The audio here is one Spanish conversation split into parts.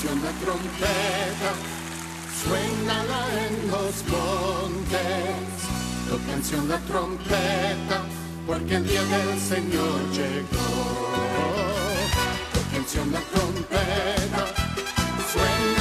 toquense una trompeta, suénala en los montes, toquense una trompeta, porque el día del Señor llegó. Toquense una trompeta, suénala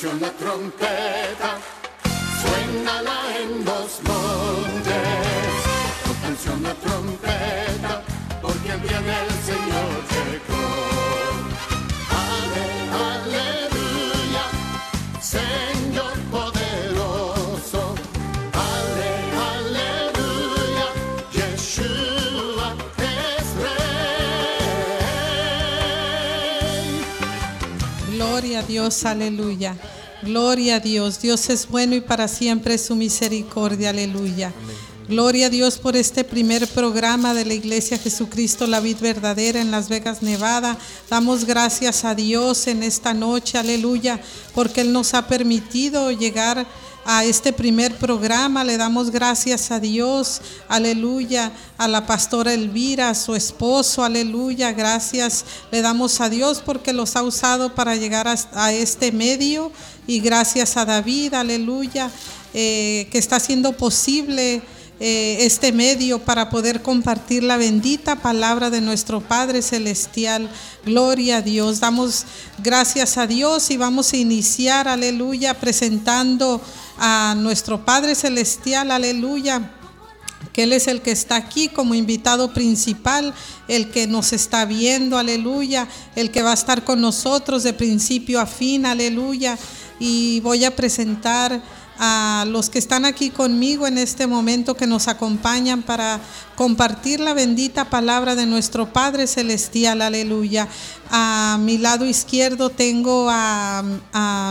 Tóquense una trompeta, suénala en los montes. Tóquense una trompeta, Gloria a Dios, aleluya. Gloria a Dios. Dios es bueno y para siempre es su misericordia, aleluya. Gloria a Dios por este primer programa de la Iglesia Jesucristo, la vid verdadera en Las Vegas, Nevada. Damos gracias a Dios en esta noche, aleluya, porque Él nos ha permitido llegar a este primer programa. Le damos gracias a Dios, aleluya, a la pastora Elvira, a su esposo, aleluya. Gracias le damos a Dios porque los ha usado para llegar a, a este medio. Y gracias a David, aleluya, eh, que está haciendo posible eh, este medio para poder compartir la bendita palabra de nuestro Padre Celestial. Gloria a Dios. Damos gracias a Dios y vamos a iniciar, aleluya, presentando a nuestro Padre Celestial, aleluya que Él es el que está aquí como invitado principal, el que nos está viendo, aleluya, el que va a estar con nosotros de principio a fin, aleluya. Y voy a presentar a los que están aquí conmigo en este momento que nos acompañan para compartir la bendita palabra de nuestro Padre Celestial, aleluya. A mi lado izquierdo tengo a,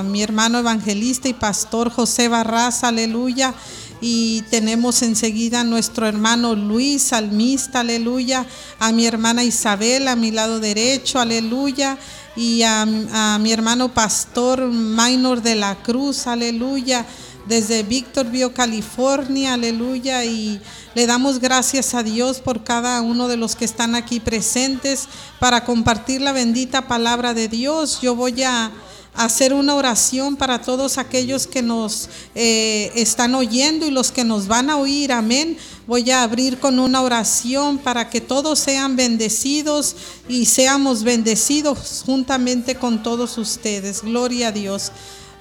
mi hermano evangelista y pastor José Barras, aleluya. Y tenemos enseguida a nuestro hermano Luis, salmista, aleluya, a mi hermana Isabel a mi lado derecho, aleluya, y a, a mi hermano pastor Minor de la Cruz, aleluya, desde Victorville, California, aleluya, y le damos gracias a Dios por cada uno de los que están aquí presentes para compartir la bendita palabra de Dios. Yo voy a hacer una oración para todos aquellos que nos eh, están oyendo y los que nos van a oír. Amén. Voy a abrir con una oración para que todos sean bendecidos y seamos bendecidos juntamente con todos ustedes. Gloria a Dios.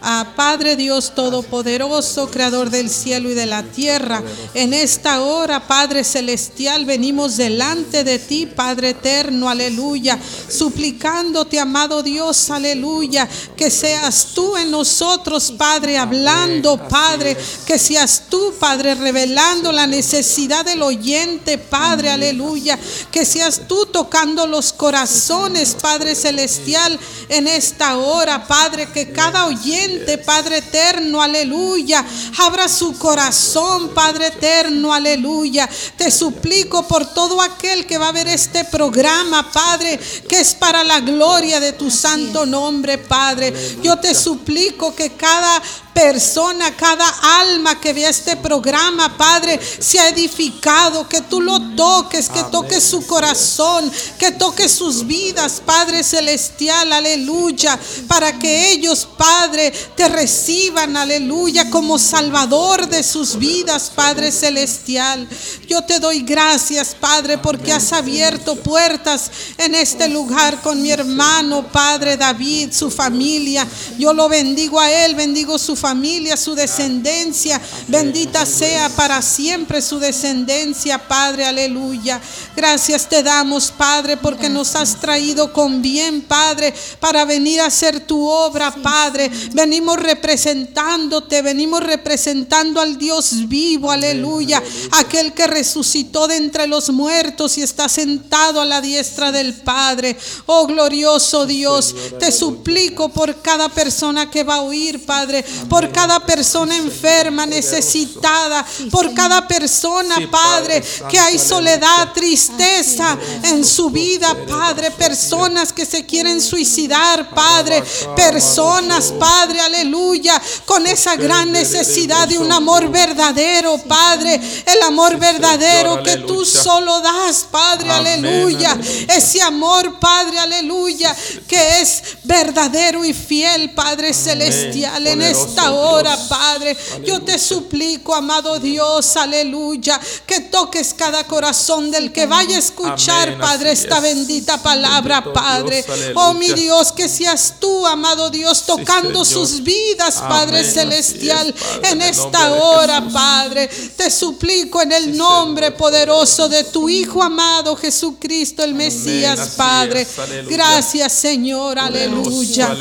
Ah, Padre Dios Todopoderoso, Creador del cielo y de la tierra, en esta hora, Padre Celestial, venimos delante de ti, Padre Eterno, aleluya, suplicándote, amado Dios, aleluya, que seas tú en nosotros, Padre, hablando, Padre, que seas tú, Padre, revelando la necesidad del oyente, Padre, aleluya, que seas tú tocando los corazones, Padre Celestial, en esta hora, Padre, que cada oyente, Padre eterno, aleluya, abra su corazón, Padre eterno, aleluya. Te suplico por todo aquel que va a ver este programa, Padre, que es para la gloria de tu santo nombre, Padre. Yo te suplico que cada persona, cada alma que vea este programa, Padre, sea edificado, que tú lo toques, que toques su corazón, que toques sus vidas, Padre celestial, aleluya, para que ellos, Padre, te reciban, aleluya, como Salvador de sus vidas, Padre celestial. Yo te doy gracias, Padre, porque has abierto puertas en este lugar con mi hermano, Padre David, su familia. Yo lo bendigo a él, bendigo su familia familia, su descendencia. Bendita sea para siempre su descendencia, Padre, aleluya. Gracias te damos, Padre, porque nos has traído con bien, Padre, para venir a hacer tu obra, Padre. Venimos representándote, venimos representando al Dios vivo, aleluya. Aquel que resucitó de entre los muertos y está sentado a la diestra del Padre. Oh glorioso Dios, te suplico por cada persona que va a oír, Padre, por cada persona enferma, necesitada, por cada persona, Padre, que hay soledad, tristeza en su vida, Padre, personas que se quieren suicidar, Padre, personas, Padre, aleluya, con esa gran necesidad de un amor verdadero, Padre, el amor verdadero que tú solo das, Padre, aleluya, ese amor, Padre, aleluya, que es verdadero y fiel, Padre celestial, en esta hora, Padre, yo te suplico, amado Dios, aleluya, que toques cada corazón del que vaya a escuchar, Padre, esta bendita palabra, Padre. Oh, mi Dios, que seas tú, amado Dios, tocando sus vidas, Padre celestial, en esta hora, Padre. Te suplico en el nombre poderoso de tu Hijo amado Jesucristo, el Mesías, Padre. Gracias, Señor, aleluya.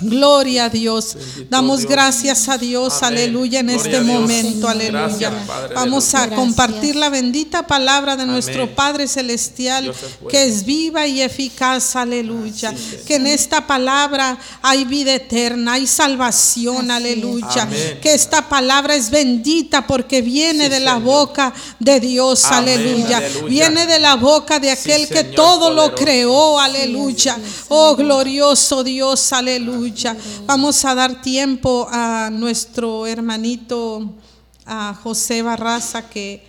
Gloria a Dios. Damos gracias a Dios, aleluya, en este momento, aleluya. Vamos a compartir la bendita palabra de nuestro Padre Celestial, que es viva y eficaz, aleluya. Que en esta palabra hay vida eterna, hay salvación, aleluya. Que esta palabra es bendita porque viene de la boca de Dios, aleluya. Viene de la boca de aquel que todo lo creó, aleluya. Oh, glorioso Dios, aleluya. Vamos a dar tiempo a nuestro hermanito, a José Barraza, que,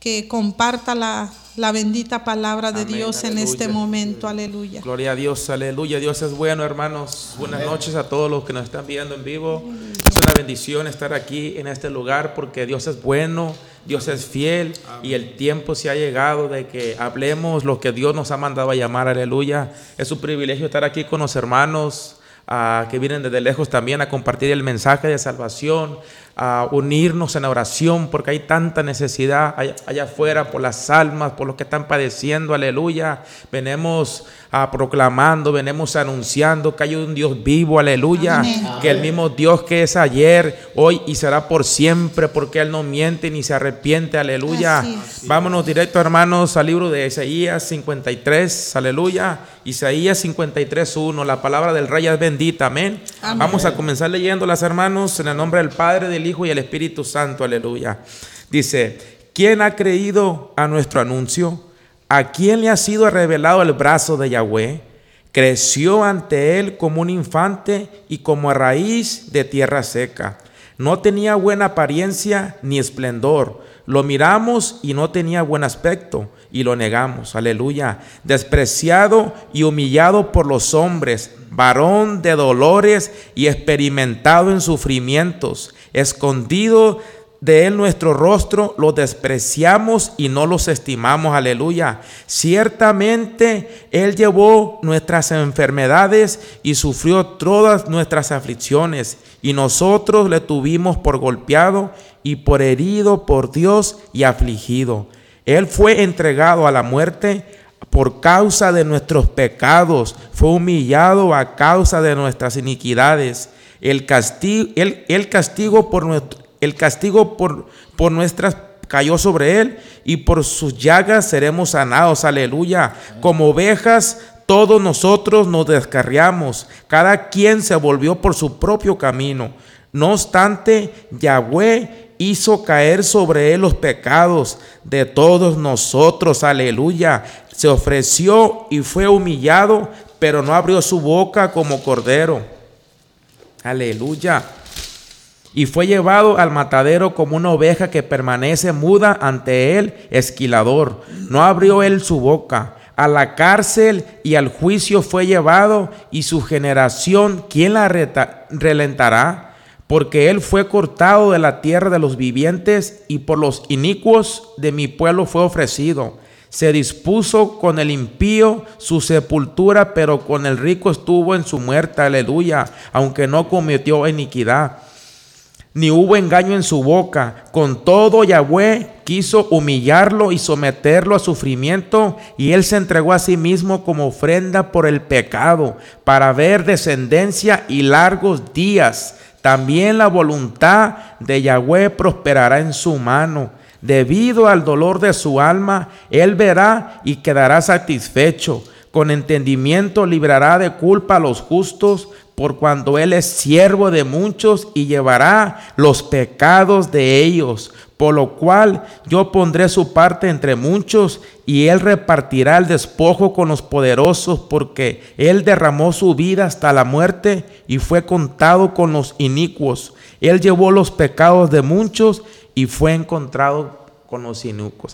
que comparta la, la bendita palabra de Amén, Dios en este aleluya. momento, aleluya. Gloria a Dios, aleluya. Dios es bueno, hermanos. Buenas noches a todos los que nos están viendo en vivo. Es una bendición estar aquí en este lugar porque Dios es bueno, Dios es fiel y el tiempo se ha llegado de que hablemos lo que Dios nos ha mandado a llamar, aleluya. Es un privilegio estar aquí con los hermanos ah, que vienen desde lejos también a compartir el mensaje de salvación, a unirnos en oración porque hay tanta necesidad allá, allá afuera por las almas, por los que están padeciendo, aleluya. Venimos ah, proclamando, venimos anunciando que hay un Dios vivo, aleluya. Amén. Que el mismo Dios que es ayer, hoy y será por siempre, porque Él no miente ni se arrepiente, aleluya. Vámonos directo, hermanos, al libro de Isaías 53, aleluya. Isaías 53, 1, la palabra del rey es bendita, amén. Amén. Vamos a comenzar leyéndolas, hermanos, en el nombre del Padre, del Hijo y el Espíritu Santo, aleluya. Dice, ¿quién ha creído a nuestro anuncio? ¿A quién le ha sido revelado el brazo de Yahweh? Creció ante él como un infante y como a raíz de tierra seca. No tenía buena apariencia ni esplendor. Lo miramos y no tenía buen aspecto y lo negamos. Aleluya. Despreciado y humillado por los hombres, varón de dolores y experimentado en sufrimientos, escondido de él nuestro rostro, lo despreciamos y no los estimamos. Aleluya. Ciertamente él llevó nuestras enfermedades y sufrió todas nuestras aflicciones. Y nosotros le tuvimos por golpeado y por herido por Dios y afligido. Él fue entregado a la muerte por causa de nuestros pecados, fue humillado a causa de nuestras iniquidades. El castigo, el, el castigo por nuestro, el castigo por, por nuestras cayó sobre él y por sus llagas seremos sanados. Aleluya. Como ovejas todos nosotros nos descarriamos, cada quien se volvió por su propio camino. No obstante, Yahweh hizo caer sobre él los pecados de todos nosotros. Aleluya. Se ofreció y fue humillado, pero no abrió su boca como cordero. Aleluya. Y fue llevado al matadero como una oveja que permanece muda ante él, esquilador. No abrió él su boca. A la cárcel y al juicio fue llevado, y su generación, ¿quién la relentará? Porque él fue cortado de la tierra de los vivientes, y por los inicuos de mi pueblo fue ofrecido. Se dispuso con el impío su sepultura, pero con el rico estuvo en su muerte, aleluya, aunque no cometió iniquidad. Ni hubo engaño en su boca. Con todo, Yahweh quiso humillarlo y someterlo a sufrimiento, y él se entregó a sí mismo como ofrenda por el pecado, para ver descendencia y largos días. También la voluntad de Yahweh prosperará en su mano. Debido al dolor de su alma, él verá y quedará satisfecho. Con entendimiento librará de culpa a los justos por cuando Él es siervo de muchos y llevará los pecados de ellos, por lo cual yo pondré su parte entre muchos y Él repartirá el despojo con los poderosos, porque Él derramó su vida hasta la muerte y fue contado con los inicuos. Él llevó los pecados de muchos y fue encontrado con los.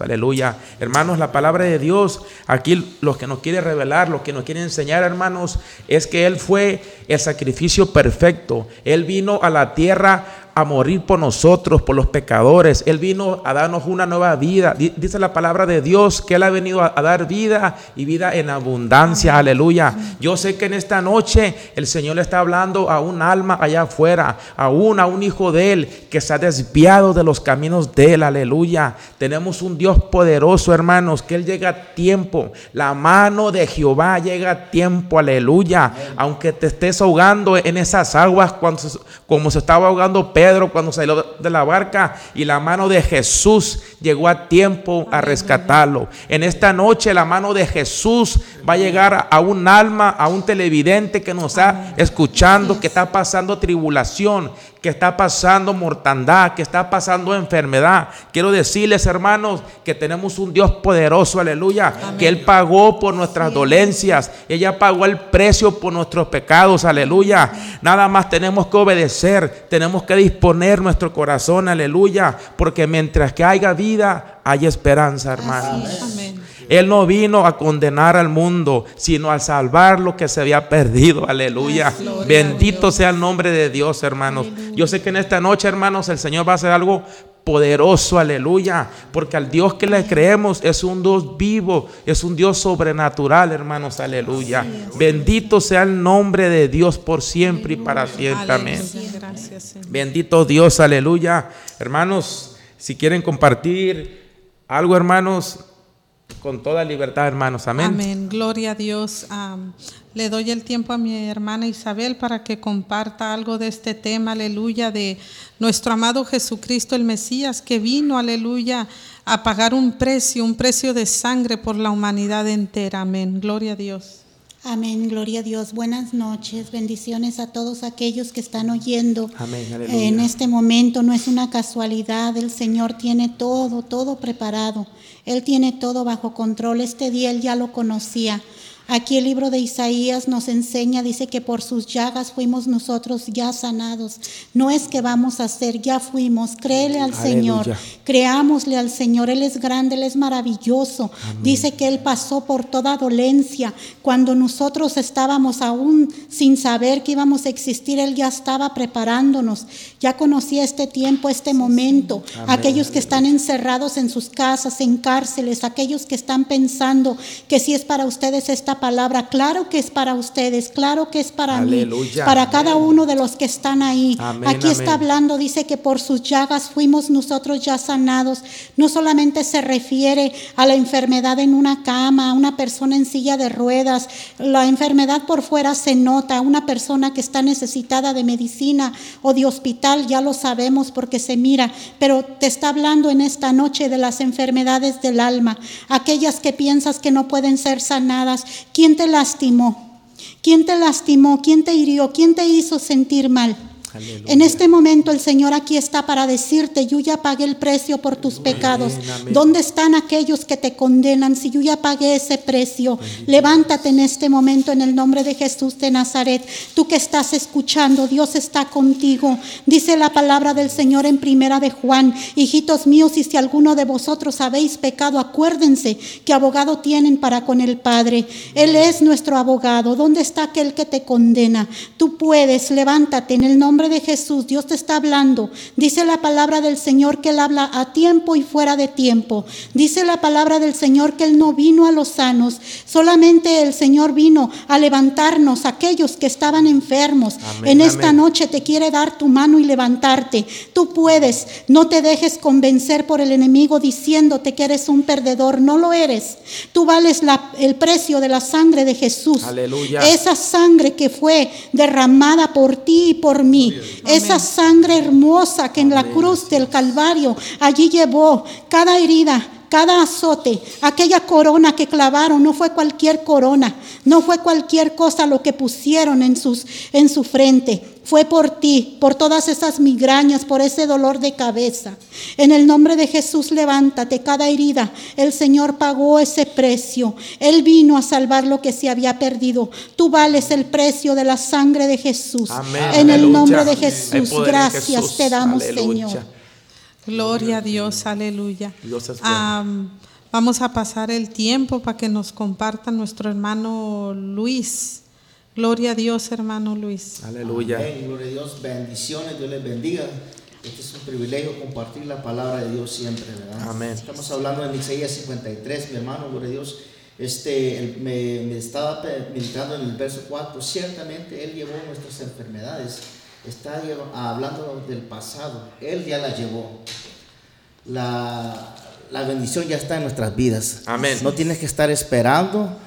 Aleluya. Hermanos, la palabra de Dios, aquí lo que nos quiere revelar, lo que nos quiere enseñar, hermanos, es que Él fue el sacrificio perfecto. Él vino a la tierra a morir por nosotros, por los pecadores. Él vino a darnos una nueva vida. Dice la palabra de Dios que Él ha venido a, dar vida y vida en abundancia. Aleluya. Yo sé que en esta noche el Señor le está hablando a un alma allá afuera, aún a un hijo de Él que se ha desviado de los caminos de Él. Aleluya. Tenemos un Dios poderoso, hermanos, que Él llega a tiempo. La mano de Jehová llega a tiempo. Aleluya. Aunque te estés ahogando en esas aguas cuando, como se estaba ahogando Pedro Pedro cuando salió de la barca y la mano de Jesús llegó a tiempo a rescatarlo. En esta noche la mano de Jesús va a llegar a un alma, a un televidente que nos está escuchando, que está pasando tribulación, que está pasando mortandad, que está pasando enfermedad. Quiero decirles, hermanos, que tenemos un Dios poderoso, aleluya, que Él pagó por nuestras dolencias, ella pagó el precio por nuestros pecados, aleluya. Nada más tenemos que obedecer, tenemos que disponer nuestro corazón, aleluya, porque mientras que haya vida, hay esperanza, hermanos. Amén. Él no vino a condenar al mundo, sino a salvar lo que se había perdido. Aleluya. Bendito sea el nombre de Dios, hermanos. Yo sé que en esta noche, hermanos, el Señor va a hacer algo poderoso, aleluya, porque al Dios que le creemos es un Dios vivo, es un Dios sobrenatural, hermanos, aleluya. Bendito sea el nombre de Dios por siempre y para siempre, amén. Bendito Dios, aleluya. Hermanos, si quieren compartir algo, hermanos, con toda libertad, hermanos. Amén. Amén. Gloria a Dios. le doy el tiempo a mi hermana Isabel para que comparta algo de este tema, aleluya, de nuestro amado Jesucristo el Mesías, que vino, aleluya, a pagar un precio, un precio de sangre por la humanidad entera. Amén. Gloria a Dios. Amén, gloria a Dios. Buenas noches, bendiciones a todos aquellos que están oyendo en este momento. No es una casualidad, el Señor tiene todo, todo preparado. Él tiene todo bajo control. Este día Él ya lo conocía. Aquí el libro de Isaías nos enseña, dice que por sus llagas fuimos nosotros ya sanados. No es que vamos a ser, ya fuimos. Créele al Señor, creámosle al Señor. Él es grande, Él es maravilloso. Dice que Él pasó por toda dolencia. Cuando nosotros estábamos aún sin saber que íbamos a existir, Él ya estaba preparándonos. Ya conocía este tiempo, este momento. Aquellos que están encerrados en sus casas, en cárceles, aquellos que están pensando que si es para ustedes esta palabra. Claro que es para ustedes, claro que es para mí, para cada uno de los que están ahí. Aquí está hablando, dice que por sus llagas fuimos nosotros ya sanados. No solamente se refiere a la enfermedad en una cama, a una persona en silla de ruedas. La enfermedad por fuera se nota, una persona que está necesitada de medicina o de hospital, ya lo sabemos porque se mira, pero te está hablando en esta noche de las enfermedades del alma, aquellas que piensas que no pueden ser sanadas, ¿Quién te lastimó? ¿Quién te lastimó? ¿Quién te hirió? ¿Quién te hizo sentir mal? En este momento el Señor aquí está para decirte, yo ya pagué el precio por tus pecados. ¿Dónde están aquellos que te condenan? Si yo ya pagué ese precio, levántate en este momento en el nombre de Jesús de Nazaret. Tú que estás escuchando, Dios está contigo. Dice la palabra del Señor en primera de Juan, hijitos míos, y si alguno de vosotros habéis pecado, acuérdense que abogado tienen para con el Padre. Él es nuestro abogado. ¿Dónde está aquel que te condena? Tú puedes, levántate en el nombre nombre de Jesús, Dios te está hablando. Dice la palabra del Señor que Él habla a tiempo y fuera de tiempo. Dice la palabra del Señor que Él no vino a los sanos, solamente el Señor vino a levantarnos, aquellos que estaban enfermos. en esta noche te quiere dar tu mano y levantarte. Tú puedes, no te dejes convencer por el enemigo diciéndote que eres un perdedor. No lo eres. Tú vales el precio de la sangre de Jesús. Aleluya. Esa sangre que fue derramada por ti y por mí. Esa sangre hermosa que en la cruz del Calvario allí llevó cada herida, cada azote, aquella corona que clavaron, no fue cualquier corona, no fue cualquier cosa lo que pusieron en, sus, en su frente. Fue por ti, por todas esas migrañas, por ese dolor de cabeza. En el nombre de Jesús, levántate cada herida. El Señor pagó ese precio. Él vino a salvar lo que se había perdido. Tú vales el precio de la sangre de Jesús. En el nombre de Jesús, gracias te damos, Señor. Gloria a Dios, aleluya. vamos a pasar el tiempo para que nos comparta nuestro hermano Luis. Gloria a Dios, hermano Luis. Aleluya. gloria a Dios, bendiciones, Dios les bendiga. Este es un privilegio compartir la palabra de Dios siempre, ¿verdad? Amén. Estamos hablando en Isaías 53, mi hermano, gloria a Dios. Este, me, me estaba meditando en el verso 4. Ciertamente Él llevó nuestras enfermedades. Está hablando del pasado. Él ya la llevó. La, la bendición ya está en nuestras vidas. Amén. No tienes que estar esperando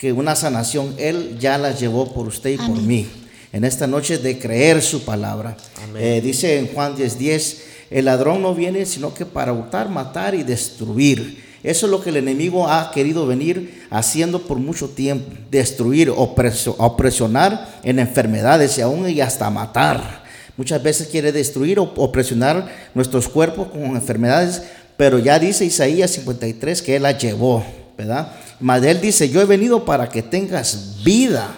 que una sanación Él ya la llevó por usted y por mí. En esta noche de creer su palabra. Eh, dice en Juan 10:10, 10, el ladrón no viene sino que para hurtar, matar y destruir. Eso es lo que el enemigo ha querido venir haciendo por mucho tiempo. Destruir, opresionar en enfermedades y aún y hasta matar. Muchas veces quiere destruir o opresionar nuestros cuerpos con enfermedades, pero ya dice Isaías 53 que Él la llevó, ¿verdad? Mas él dice, yo he venido para que tengas vida,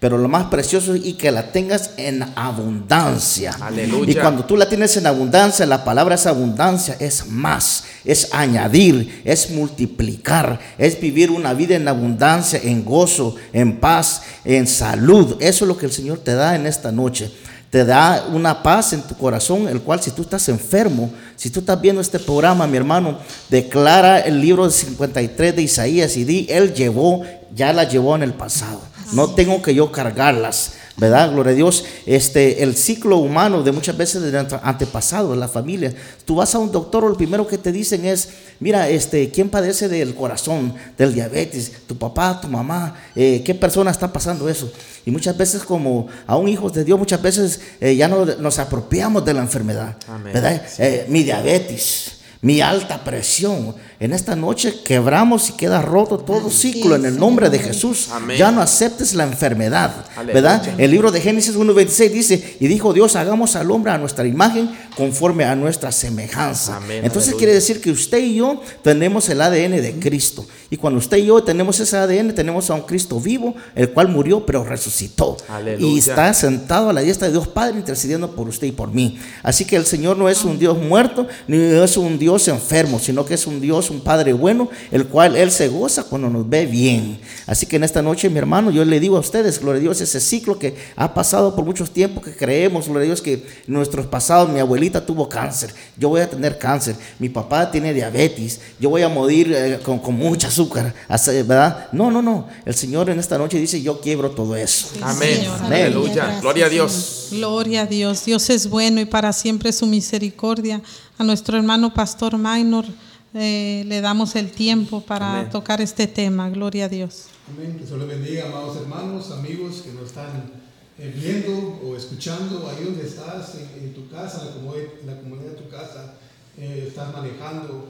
pero lo más precioso es y que la tengas en abundancia. Aleluya. Y cuando tú la tienes en abundancia, la palabra es abundancia, es más, es añadir, es multiplicar, es vivir una vida en abundancia, en gozo, en paz, en salud. Eso es lo que el Señor te da en esta noche te da una paz en tu corazón, el cual si tú estás enfermo, si tú estás viendo este programa, mi hermano, declara el libro de 53 de Isaías y di, Él llevó, ya la llevó en el pasado. No tengo que yo cargarlas. ¿Verdad? Gloria a Dios. Este, el ciclo humano de muchas veces de antepasado, de la familia. Tú vas a un doctor, lo primero que te dicen es, mira, este, ¿quién padece del corazón, del diabetes? ¿Tu papá, tu mamá? Eh, ¿Qué persona está pasando eso? Y muchas veces como aún hijos de Dios, muchas veces eh, ya no, nos apropiamos de la enfermedad, ¿verdad? Eh, mi diabetes mi alta presión. En esta noche quebramos y queda roto todo ciclo en el nombre de Jesús. Ya no aceptes la enfermedad, ¿verdad? El libro de Génesis 1.26 dice, y dijo Dios, hagamos al hombre a nuestra imagen conforme a nuestra semejanza. Entonces quiere decir que usted y yo tenemos el ADN de Cristo. Y cuando usted y yo tenemos ese ADN, tenemos a un Cristo vivo, el cual murió pero resucitó. Y está sentado a la diestra de Dios Padre intercediendo por usted y por mí. Así que el Señor no es un Dios muerto, ni es un Dios enfermo, sino que es un Dios, un Padre bueno, el cual Él se goza cuando nos ve bien. Así que en esta noche, mi hermano, yo le digo a ustedes, gloria a Dios, ese ciclo que ha pasado por muchos tiempos que creemos, gloria a Dios, que nuestros pasados, mi abuelita tuvo cáncer, yo voy a tener cáncer, mi papá tiene diabetes, yo voy a morir eh, con, con, mucha azúcar, ¿verdad? No, no, no. El Señor en esta noche dice, yo quiebro todo eso. Amén. Aleluya. Gloria a Dios. Gloria a Dios. Dios es bueno y para siempre su misericordia a nuestro hermano Pastor Minor eh, le damos el tiempo para tocar este tema. Gloria a Dios. Amén. Que Dios les bendiga, amados hermanos, amigos que nos están eh, viendo o escuchando ahí donde estás, en, tu casa, en la, comunidad, de tu casa, eh, estás manejando,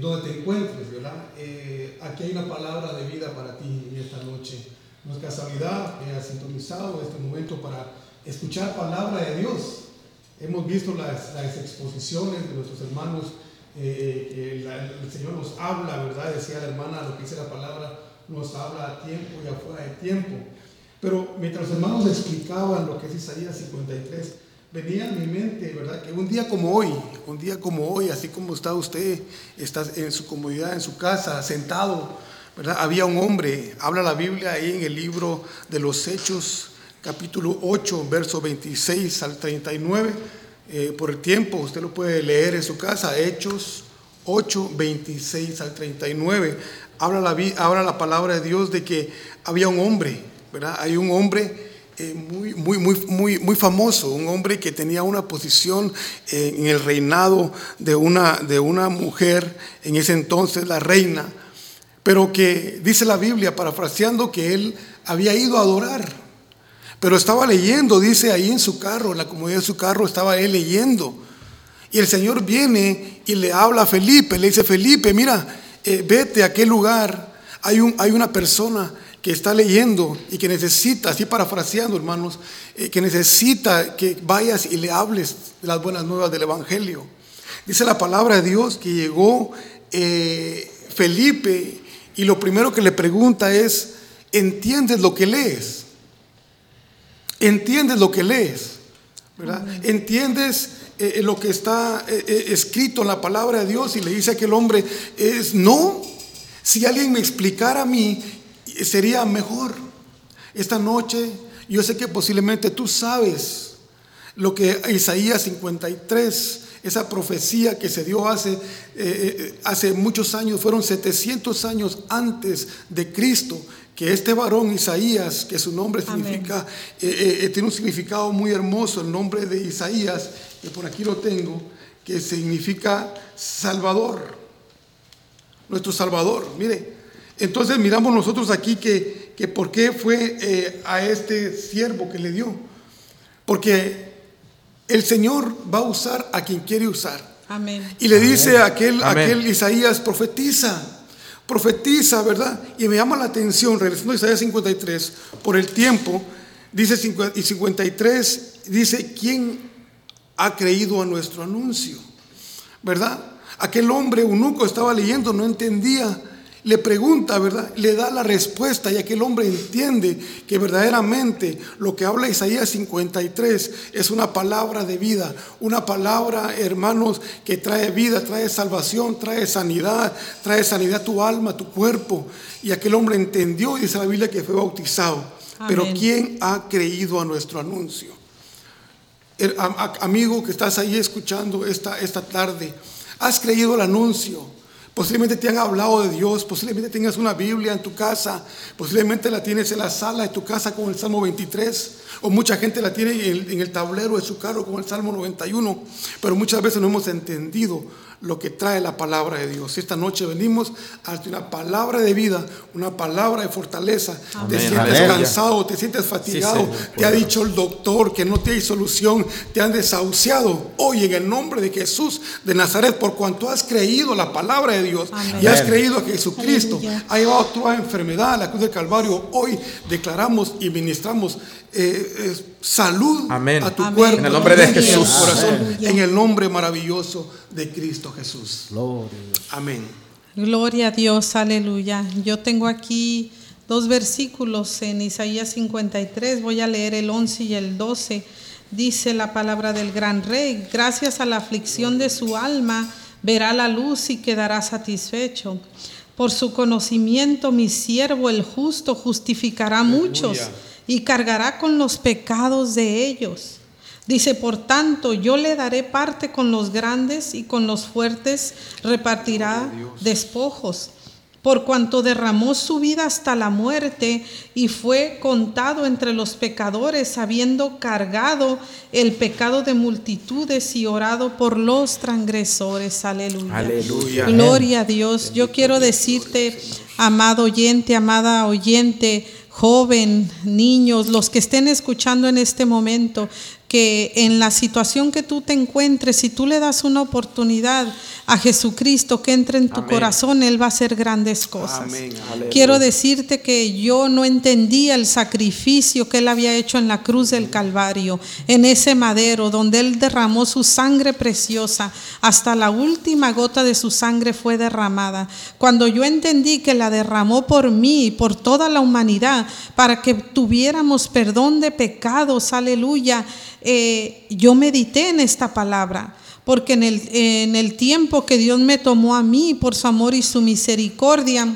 donde te encuentres, ¿verdad? aquí hay una palabra de vida para ti en esta noche. No es casualidad que has sintonizado este momento para escuchar palabra de Dios Hemos visto las, exposiciones de nuestros hermanos, eh, eh, el Señor nos habla, ¿verdad? Decía la hermana, lo que dice la palabra, nos habla a tiempo y afuera de tiempo. Pero mientras los hermanos explicaban lo que es Isaías 53, venía a mi mente, ¿verdad? Que un día como hoy, un día como hoy, así como está usted, está en su comodidad, en su casa, sentado, ¿verdad? Había un hombre, habla la Biblia ahí en el libro de los Hechos, capítulo 8, verso 26 al 39. Eh, por el tiempo, usted lo puede leer en su casa, Hechos 8, 26 al 39. Habla la, habla la palabra de Dios de que había un hombre, ¿verdad? Hay un hombre eh, muy, muy, muy, muy, muy famoso, un hombre que tenía una posición en el reinado de una, de una mujer, en ese entonces la reina, pero que dice la Biblia, parafraseando, que él había ido a adorar pero estaba leyendo, dice ahí en su carro, en la comodidad de su carro, estaba él leyendo. Y el Señor viene y le habla a Felipe, le dice, Felipe, mira, eh, vete a aquel lugar. Hay, un, hay una persona que está leyendo y que necesita, así parafraseando hermanos, eh, que necesita que vayas y le hables de las buenas nuevas del Evangelio. Dice la palabra de Dios que llegó eh, Felipe y lo primero que le pregunta es, ¿entiendes lo que lees? Entiendes lo que lees, ¿verdad? Entiendes eh, lo que está eh, eh, escrito en la palabra de Dios y le dice a aquel hombre, es no, si alguien me explicara a mí, sería mejor. Esta noche yo sé que posiblemente tú sabes lo que Isaías 53, esa profecía que se dio hace, hace muchos años, fueron 700 años antes de Cristo, que este varón Isaías, que su nombre significa, eh, eh, eh, tiene un significado muy hermoso, el nombre de Isaías, que por aquí lo tengo, que significa Salvador, nuestro Salvador. Mire, entonces miramos nosotros aquí que, que por qué fue a este siervo que le dio. Porque el Señor va a usar a quien quiere usar. Amén. Y le dice a aquel, aquel Isaías, profetiza profetiza, ¿verdad? Y me llama la atención, regresando a Isaías 53, por el tiempo, dice y 53, dice, ¿quién ha creído a nuestro anuncio? ¿Verdad? Aquel hombre eunuco estaba leyendo, no entendía le pregunta, ¿verdad? Le da la respuesta y aquel hombre entiende que verdaderamente lo que habla Isaías 53 es una palabra de vida, una palabra, hermanos, que trae vida, trae salvación, trae sanidad, trae sanidad a tu alma, a tu cuerpo. Y aquel hombre entendió, dice la Biblia, que fue bautizado. Pero ¿quién ha creído a nuestro anuncio? amigo que estás ahí escuchando esta, esta tarde, ¿has creído el anuncio? Posiblemente te han hablado de Dios, posiblemente tengas una Biblia en tu casa, posiblemente la tienes en la sala de tu casa con el Salmo 23, o mucha gente la tiene en el, tablero de su carro con el Salmo 91, pero muchas veces no hemos entendido lo que trae la palabra de Dios. Esta noche venimos a darte una palabra de vida, una palabra de fortaleza. Te sientes cansado, te sientes fatigado, te ha dicho el doctor que no te hay solución, te han desahuciado. Hoy en el nombre de Jesús de Nazaret, por cuanto has creído la palabra de Dios y has creído que Jesucristo. Ha llevado toda enfermedad a la cruz del Calvario, hoy declaramos y ministramos eh, eh, salud a tu cuerpo. En el nombre de Jesús. Corazón, en el nombre maravilloso de Cristo Jesús. Amén. Gloria a Dios, aleluya. Yo tengo aquí dos versículos en Isaías 53, voy a leer el 11 y el 12. Dice la palabra del gran rey, gracias a la aflicción de su alma, verá la luz y quedará satisfecho. Por su conocimiento, mi siervo, el justo, justificará muchos y cargará con los pecados de ellos. Dice, por tanto, yo le daré parte con los grandes y con los fuertes repartirá despojos, por cuanto derramó su vida hasta la muerte y fue contado entre los pecadores, habiendo cargado el pecado de multitudes y orado por los transgresores. Aleluya. Aleluya. Gloria a Dios. Yo quiero decirte, amado oyente, amada oyente, joven, niños, los que estén escuchando en este momento, que en la situación que tú te encuentres, si tú le das una oportunidad a Jesucristo que entre en tu corazón, Él va a hacer grandes cosas. Quiero decirte que yo no entendía el sacrificio que Él había hecho en la cruz del Calvario, en ese madero donde Él derramó su sangre preciosa, hasta la última gota de su sangre fue derramada. Cuando yo entendí que la derramó por mí y por toda la humanidad, para que tuviéramos perdón de pecados, aleluya eh, yo medité en esta palabra, porque en el, en el tiempo que Dios me tomó a mí por su amor y su misericordia,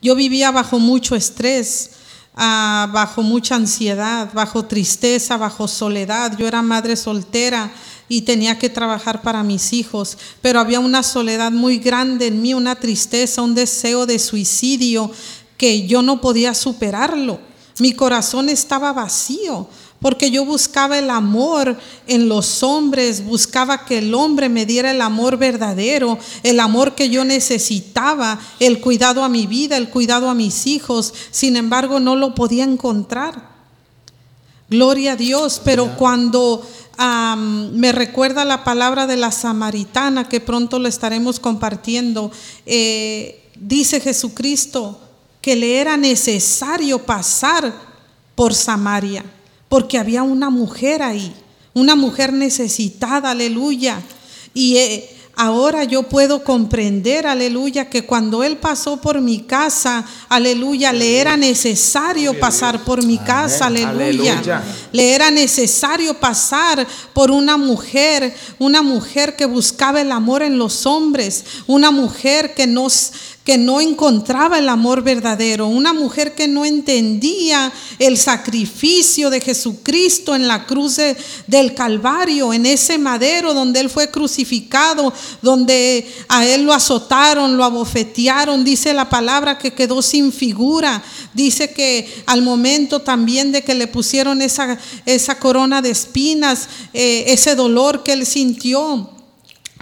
yo vivía bajo mucho estrés. ah, bajo mucha ansiedad, bajo tristeza, bajo soledad. Yo era madre soltera y tenía que trabajar para mis hijos, pero había una soledad muy grande en mí, una tristeza, un deseo de suicidio que yo no podía superarlo. Mi corazón estaba vacío porque yo buscaba el amor en los hombres, buscaba que el hombre me diera el amor verdadero, el amor que yo necesitaba, el cuidado a mi vida, el cuidado a mis hijos. Sin embargo, no lo podía encontrar. Gloria a Dios, pero cuando me recuerda la palabra de la samaritana que pronto lo estaremos compartiendo, eh, dice Jesucristo que le era necesario pasar por Samaria porque había una mujer ahí, una mujer necesitada, aleluya. Y eh, ahora yo puedo comprender, aleluya, que cuando Él pasó por mi casa, aleluya, le era necesario pasar por mi casa, aleluya. Le era necesario pasar por una mujer, una mujer que buscaba el amor en los hombres, una mujer que nos que no encontraba el amor verdadero, una mujer que no entendía el sacrificio de Jesucristo en la cruz del Calvario, en ese madero donde Él fue crucificado, donde a Él lo azotaron, lo abofetearon, dice la palabra que quedó sin figura, dice que al momento también de que le pusieron esa, esa corona de espinas, eh, ese dolor que Él sintió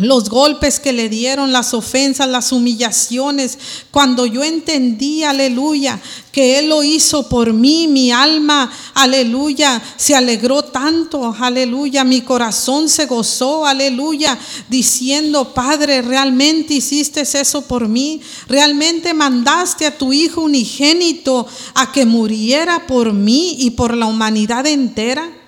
los golpes que le dieron, las ofensas, las humillaciones. Cuando yo entendí, aleluya, que Él lo hizo por mí, mi alma, aleluya, se alegró tanto, aleluya, mi corazón se gozó, aleluya, diciendo, Padre, realmente hiciste eso por mí, realmente mandaste a tu Hijo unigénito a que muriera por mí y por la humanidad entera.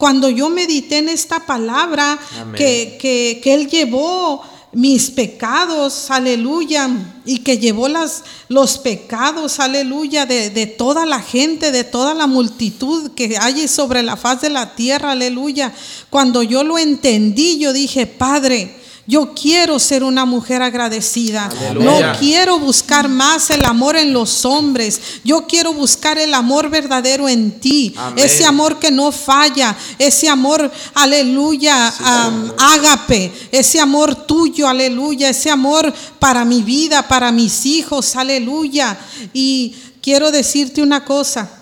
Cuando yo medité en esta palabra que, que, Él llevó mis pecados, aleluya, y que llevó las, los pecados, aleluya, de, de, toda la gente, de toda la multitud que hay sobre la faz de la tierra, aleluya. Cuando yo lo entendí, yo dije, Padre, yo quiero ser una mujer agradecida. No quiero buscar más el amor en los hombres. Yo quiero buscar el amor verdadero en ti. Ese amor que no falla. Ese amor, aleluya, ágape. Ese amor tuyo, aleluya. Ese amor para mi vida, para mis hijos, aleluya. Y quiero decirte una cosa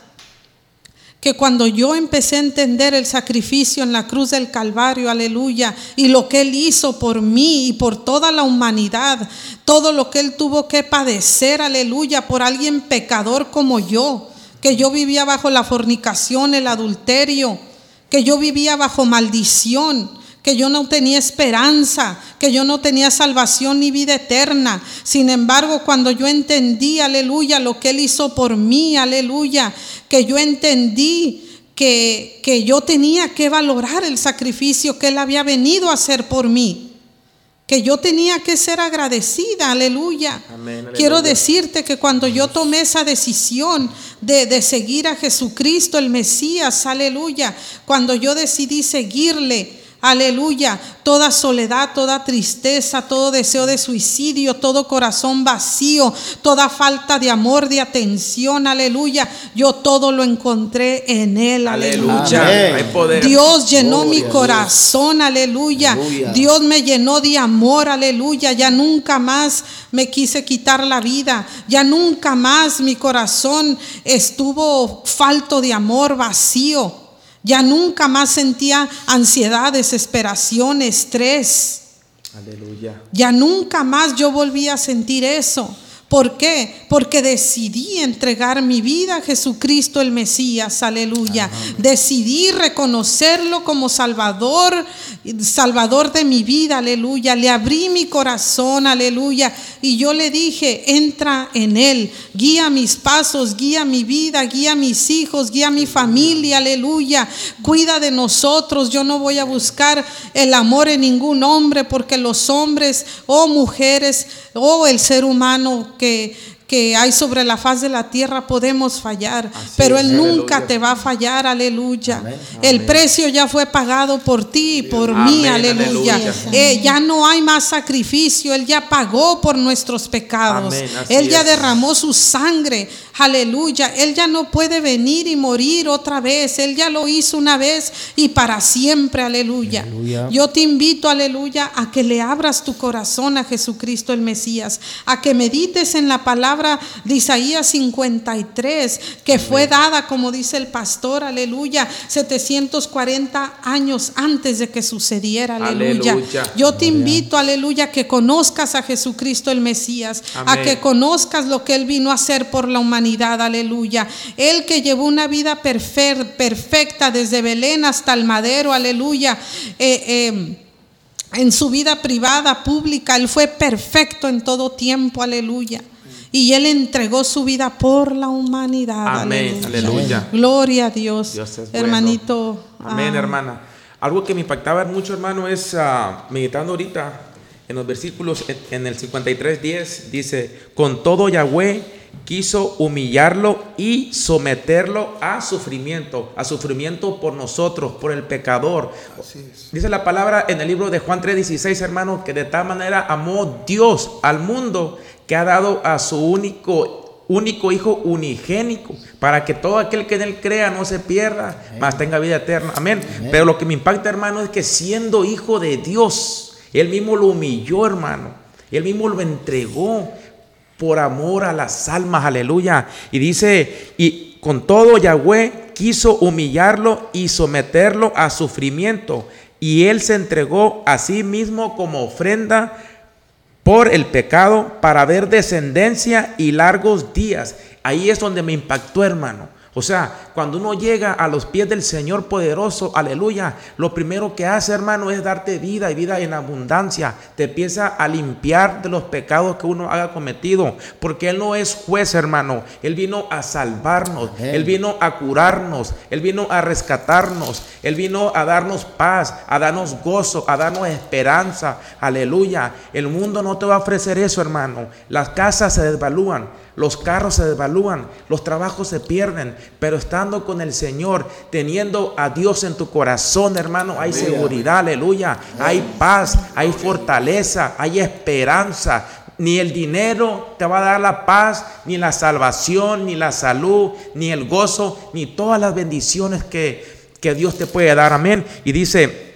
que cuando yo empecé a entender el sacrificio en la cruz del Calvario, aleluya, y lo que Él hizo por mí y por toda la humanidad, todo lo que Él tuvo que padecer, aleluya, por alguien pecador como yo, que yo vivía bajo la fornicación, el adulterio, que yo vivía bajo maldición, que yo no tenía esperanza, que yo no tenía salvación ni vida eterna. Sin embargo, cuando yo entendí, aleluya, lo que Él hizo por mí, aleluya, que yo entendí que, que yo tenía que valorar el sacrificio que Él había venido a hacer por mí que yo tenía que ser agradecida, aleluya. Quiero decirte que cuando yo tomé esa decisión de, de, seguir a Jesucristo, el Mesías, aleluya, cuando yo decidí seguirle, Aleluya. Toda soledad, toda tristeza, todo deseo de suicidio, todo corazón vacío, toda falta de amor, de atención. Aleluya. Yo todo lo encontré en Él. Aleluya. Dios llenó mi corazón. Aleluya. Dios me llenó de amor. Aleluya. Ya nunca más me quise quitar la vida. Ya nunca más mi corazón estuvo falto de amor, vacío. Ya nunca más sentía ansiedad, desesperación, estrés. Aleluya. Ya nunca más yo volví a sentir eso. ¿Por qué? Porque decidí entregar mi vida a Jesucristo el Mesías, aleluya. Decidí reconocerlo como Salvador, Salvador de mi vida, aleluya. Le abrí mi corazón, aleluya. Y yo le dije, entra en Él, guía mis pasos, guía mi vida, guía mis hijos, guía mi familia, aleluya. Cuida de nosotros. Yo no voy a buscar el amor en ningún hombre porque los hombres o mujeres o el ser humano que, que hay sobre la faz de la tierra podemos fallar, pero Él nunca te va a fallar, aleluya. El precio ya fue pagado por ti y por mí, aleluya. Eh, ya no hay más sacrificio, Él ya pagó por nuestros pecados. Él ya derramó su sangre, aleluya. Él ya no puede venir y morir otra vez, Él ya lo hizo una vez y para siempre, aleluya. Yo te invito, aleluya, a que le abras tu corazón a Jesucristo el Mesías, a que medites en la palabra de Isaías 53, que fue dada, como dice el pastor, aleluya, 740 años antes de que sucediera, aleluya. Yo te invito, aleluya, a que conozcas a Jesucristo el Mesías, a que conozcas lo que Él vino a hacer por la humanidad, aleluya. Él que llevó una vida perfecta desde Belén hasta el madero, aleluya. Eh, eh, en su vida privada, pública, Él fue perfecto en todo tiempo, aleluya. Y Él entregó su vida por la humanidad. Amén, aleluya. Gloria a Dios. Hermanito. Amén, ah. hermana. Algo que me impactaba mucho, hermano, es ah, meditando ahorita en los versículos, en el 53.10, dice, con todo Yahweh quiso humillarlo y someterlo a sufrimiento, a sufrimiento por nosotros, por el pecador. Dice la palabra en el libro de Juan 3:16, hermano, que de tal manera amó Dios al mundo que ha dado a su único, único Hijo unigénico, para que todo aquel que en Él crea no se pierda, mas tenga vida eterna. Amén. Pero lo que me impacta, hermano, es que siendo Hijo de Dios, Él mismo lo humilló, hermano. Él mismo lo entregó por amor a las almas, aleluya. Y dice, y con todo Yahweh quiso humillarlo y someterlo a sufrimiento. Y él se entregó a sí mismo como ofrenda por el pecado para ver descendencia y largos días. Ahí es donde me impactó, hermano. O sea, cuando uno llega a los pies del Señor poderoso, aleluya, lo primero que hace, hermano, es darte vida y vida en abundancia. Te empieza a limpiar de los pecados que uno haya cometido, porque Él no es juez, hermano. Él vino a salvarnos, Él vino a curarnos, Él vino a rescatarnos, Él vino a darnos paz, a darnos gozo, a darnos esperanza. Aleluya. El mundo no te va a ofrecer eso, hermano. Las casas se desvalúan los carros se devalúan, los trabajos se pierden, pero estando con el Señor, teniendo a Dios en tu corazón, hermano, hay seguridad, aleluya, hay paz, hay fortaleza, hay esperanza. Ni el dinero te va a dar la paz, ni la salvación, ni la salud, ni el gozo, ni todas las bendiciones que, que Dios te puede dar. Amén. Y dice,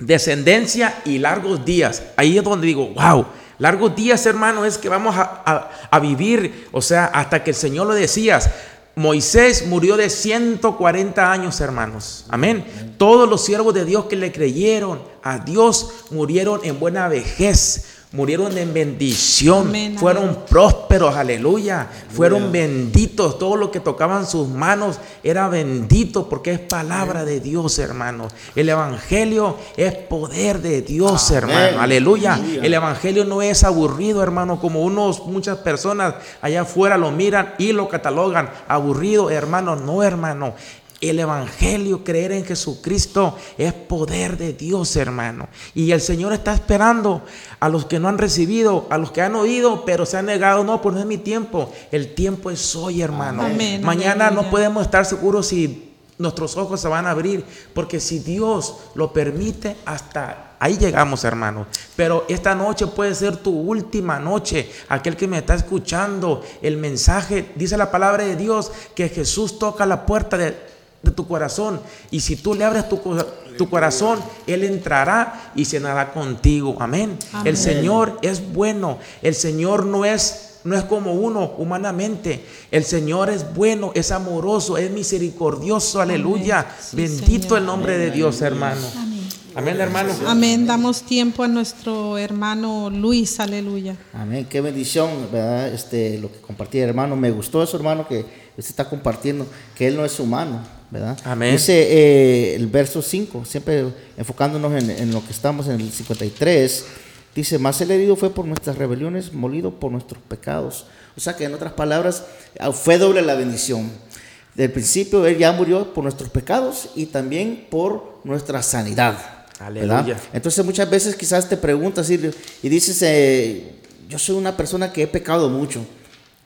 descendencia y largos días. Ahí es donde digo, wow Largos días, hermano, es que vamos a, vivir, o sea, hasta que el Señor lo decías. Moisés murió de 140 años, hermanos. Amén. Todos los siervos de Dios que le creyeron a Dios murieron en buena vejez murieron en bendición, fueron prósperos, aleluya, fueron benditos, todo lo que tocaban sus manos era bendito porque es palabra de Dios, hermano. El evangelio es poder de Dios, hermano, aleluya. El evangelio no es aburrido, hermano, como unos muchas personas allá afuera lo miran y lo catalogan aburrido, hermano, no, hermano. El Evangelio, creer en Jesucristo, es poder de Dios, hermano. Y el Señor está esperando a los que no han recibido, a los que han oído, pero se han negado. No, pues no es mi tiempo. El tiempo es hoy, hermano. Mañana no podemos estar seguros si nuestros ojos se van a abrir, porque si Dios lo permite, hasta ahí llegamos, hermano. Pero esta noche puede ser tu última noche. Aquel que me está escuchando, el mensaje, dice la palabra de Dios, que Jesús toca la puerta de de tu corazón. Y si tú le abres tu, tu corazón, Él entrará y cenará contigo. Amén. El Señor es bueno. El Señor no es no es como uno humanamente. El Señor es bueno, es amoroso, es misericordioso. Aleluya. Bendito el nombre de Dios, hermano. Amén. hermano. Amén. Damos tiempo a nuestro hermano Luis. Aleluya. Amén. Qué bendición, ¿verdad? Este, lo que compartí, hermano. Me gustó eso, hermano, que usted está compartiendo, que Él no es humano ¿verdad? Amén. Dice eh, el verso 5, siempre enfocándonos en, lo que estamos en el 53, dice, más el herido fue por nuestras rebeliones, molido por nuestros pecados. O sea que en otras palabras, ah, fue doble la bendición. Del principio Él ya murió por nuestros pecados y también por nuestra sanidad. Aleluya. Entonces muchas veces quizás te preguntas y, y dices, eh, yo soy una persona que he pecado mucho.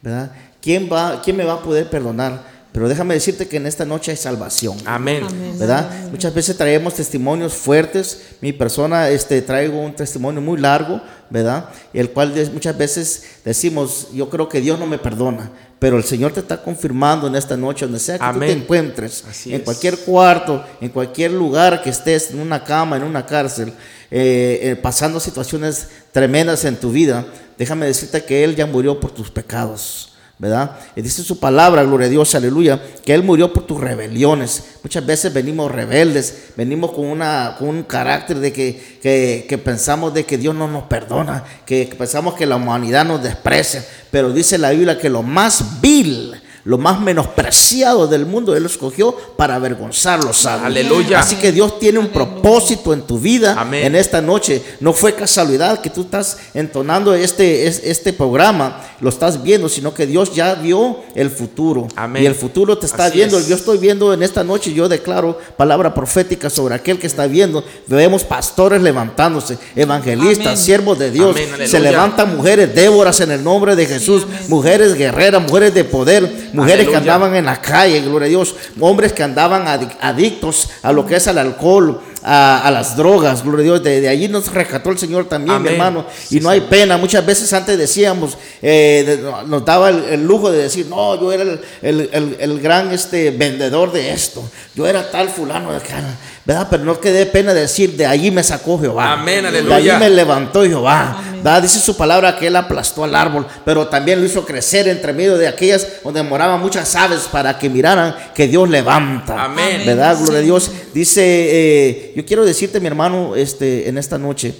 ¿verdad? ¿Quién, va, ¿Quién me va a poder perdonar? Pero déjame decirte que en esta noche hay salvación. Amén. ¿Verdad? Muchas veces traemos testimonios fuertes. Mi persona este, traigo un testimonio muy largo, ¿verdad? El cual muchas veces decimos, yo creo que Dios no me perdona. Pero el Señor te está confirmando en esta noche, donde sea que tú te encuentres, en cualquier cuarto, en cualquier lugar que estés, en una cama, en una cárcel, eh, eh, pasando situaciones tremendas en tu vida, déjame decirte que Él ya murió por tus pecados. ¿Verdad? Y dice su palabra, gloria a Dios, aleluya, que Él murió por tus rebeliones. Muchas veces venimos rebeldes, venimos con, una, con un carácter de que, que, que, pensamos de que Dios no nos perdona, que pensamos que la humanidad nos desprecia, pero dice la Biblia que lo más vil lo más menospreciado del mundo, Él lo escogió para avergonzarlos. Aleluya. Así que Dios tiene un propósito en tu vida en esta noche. No fue casualidad que tú estás entonando este, este programa, lo estás viendo, sino que Dios ya vio el futuro. Y el futuro te está viendo. Yo estoy viendo en esta noche, yo declaro palabra profética sobre aquel que está viendo. Vemos pastores levantándose, evangelistas, siervos de Dios. Se levantan mujeres, Déboras en el nombre de Jesús, mujeres guerreras, mujeres de poder mujeres que andaban en la calle, gloria a Dios, hombres que andaban adictos a lo que es el alcohol, a, las drogas, gloria a Dios. De, allí nos rescató el Señor también, mi hermano. y no hay pena. Muchas veces antes decíamos, eh, nos daba el, lujo de decir, no, yo era el, gran este, vendedor de esto. Yo era tal fulano de cara. ¿verdad? Pero no quede pena decir, de allí me sacó Jehová. Amén, aleluya. De allí me levantó Jehová. ¿Verdad? Dice su palabra que él aplastó al árbol, pero también lo hizo crecer entre medio de aquellas donde moraban muchas aves para que miraran que Dios levanta. Amén. ¿Verdad? Gloria a Dios. Dice, eh, yo quiero decirte, mi hermano, este, en esta noche,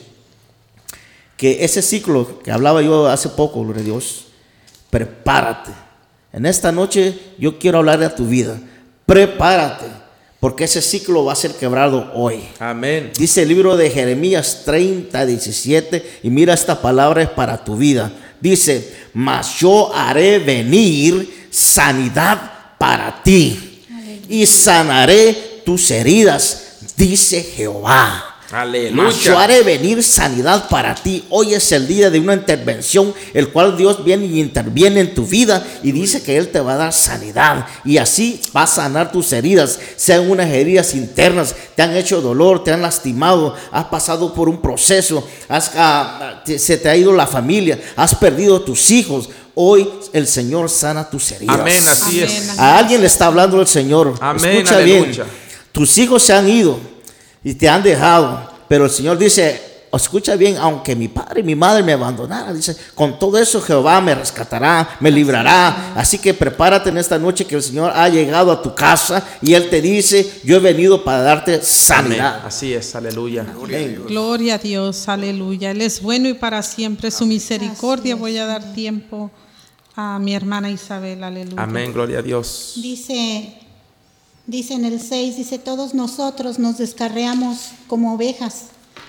que ese ciclo que hablaba yo hace poco, gloria a Dios, prepárate. En esta noche yo quiero hablar de tu vida. Prepárate porque ese ciclo va a ser quebrado hoy. Amén. Dice el libro de Jeremías 30, 17, y mira esta palabra es para tu vida. Dice, mas yo haré venir sanidad para ti y sanaré tus heridas, dice Jehová. Aleluya. Yo haré venir sanidad para ti. Hoy es el día de una intervención, el cual Dios viene y interviene en tu vida y dice que Él te va a dar sanidad. Y así va a sanar tus heridas, sean unas heridas internas, te han hecho dolor, te han lastimado, has pasado por un proceso, ah, se te ha ido la familia, has perdido tus hijos. Hoy el Señor sana tus heridas. Amén, así es. A alguien le está hablando el Señor. Amén, Escucha bien. Tus hijos se han ido y te han dejado. Pero el Señor dice, escucha bien, aunque mi padre y mi madre me abandonaran, dice, con todo eso Jehová me rescatará, me librará. Así que prepárate en esta noche que el Señor ha llegado a tu casa y Él te dice, yo he venido para darte sanidad. Así es, aleluya. Gloria a, Dios, aleluya. Él es bueno y para siempre su misericordia. Voy a dar tiempo a mi hermana Isabel, aleluya. Amén, gloria a Dios. Dice Dice en el 6, dice, todos nosotros nos descarreamos como ovejas,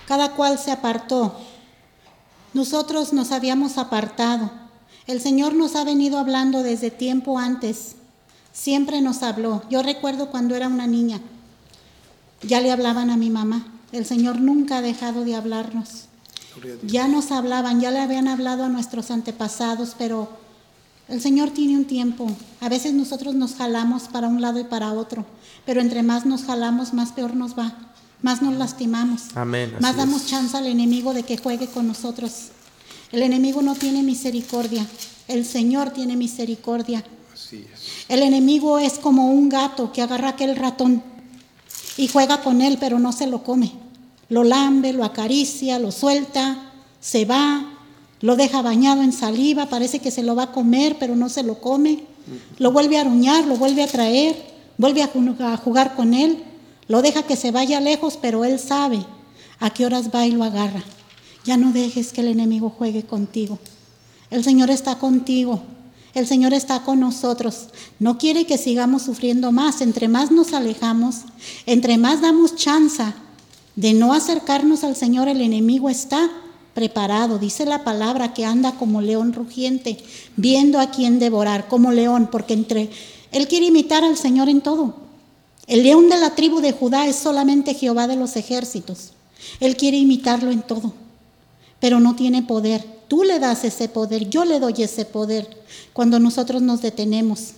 cada cual se apartó. Nosotros nos habíamos apartado. El Señor nos ha venido hablando desde tiempo antes. Siempre nos habló. Yo recuerdo cuando era una niña, ya le hablaban a mi mamá. El Señor nunca ha dejado de hablarnos. Ya nos hablaban, ya le habían hablado a nuestros antepasados, pero el Señor tiene un tiempo. A veces nosotros nos jalamos para un lado y para otro, pero entre más nos jalamos, más peor nos va, más nos lastimamos, Amén, más damos chance al enemigo de que juegue con nosotros. El enemigo no tiene misericordia, el Señor tiene misericordia. El enemigo es como un gato que agarra aquel ratón y juega con él, pero no se lo come. Lo lambe, lo acaricia, lo suelta, se va, lo deja bañado en saliva, parece que se lo va a comer, pero no se lo come. Lo vuelve a aruñar, lo vuelve a traer, vuelve a jugar con él. Lo deja que se vaya lejos, pero él sabe a qué horas va y lo agarra. Ya no dejes que el enemigo juegue contigo. El Señor está contigo. El Señor está con nosotros. No quiere que sigamos sufriendo más. Entre más nos alejamos, entre más damos chance de no acercarnos al Señor, el enemigo está preparado. Dice la palabra que anda como león rugiente, viendo a quién devorar, como león, porque entre él quiere imitar al Señor en todo. El león de la tribu de Judá es solamente Jehová de los ejércitos. Él quiere imitarlo en todo, pero no tiene poder. Tú le das ese poder, yo le doy ese poder cuando nosotros nos detenemos.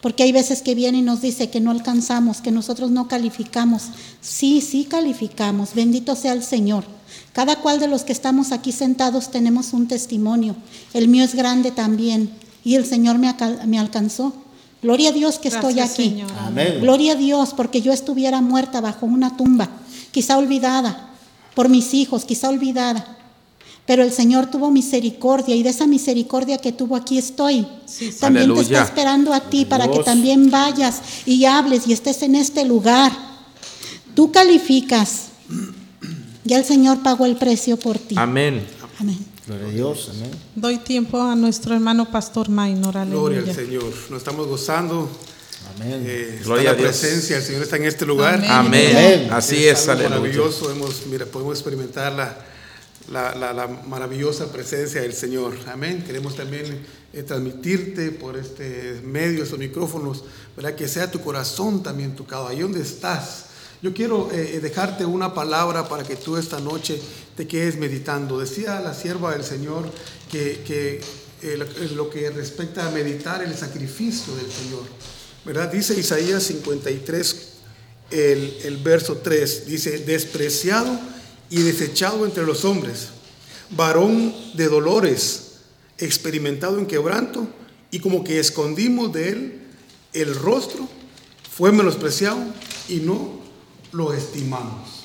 Porque hay veces que viene y nos dice que no alcanzamos, que nosotros no calificamos. Sí, sí calificamos. Bendito sea el Señor. Cada cual de los que estamos aquí sentados tenemos un testimonio. El mío es grande también. Y el Señor me, me alcanzó. Gloria a Dios que estoy aquí. Amén. Gloria a Dios porque yo estuviera muerta bajo una tumba, quizá olvidada por mis hijos, quizá olvidada. Pero el Señor tuvo misericordia y de esa misericordia que tuvo aquí estoy. también te está esperando a ti para que también vayas y hables y estés en este lugar. Tú calificas. Ya el Señor pagó el precio por ti. Amén. Amén. Gloria a Dios, amén. Doy tiempo a nuestro hermano Pastor Maynor. Gloria al Señor. Nos estamos gozando. Amén. Eh, Gloria a la presencia, el Señor está en este lugar. Amén. Así es, es maravilloso. Hemos, mira, podemos experimentar la la, maravillosa presencia del Señor. Amén. Queremos también eh, transmitirte por este medio, estos micrófonos, ¿verdad? que sea tu corazón también tocado, ahí donde estás. Yo quiero eh, eh, dejarte una palabra para que tú esta noche te quedes meditando. Decía la sierva del Señor que, lo que respecta a meditar el sacrificio del Señor. ¿verdad? Dice Isaías 53, el, el verso 3, dice, despreciado y desechado entre los hombres, varón de dolores, experimentado en quebranto, y como que escondimos de él el rostro, fue menospreciado y no lo estimamos.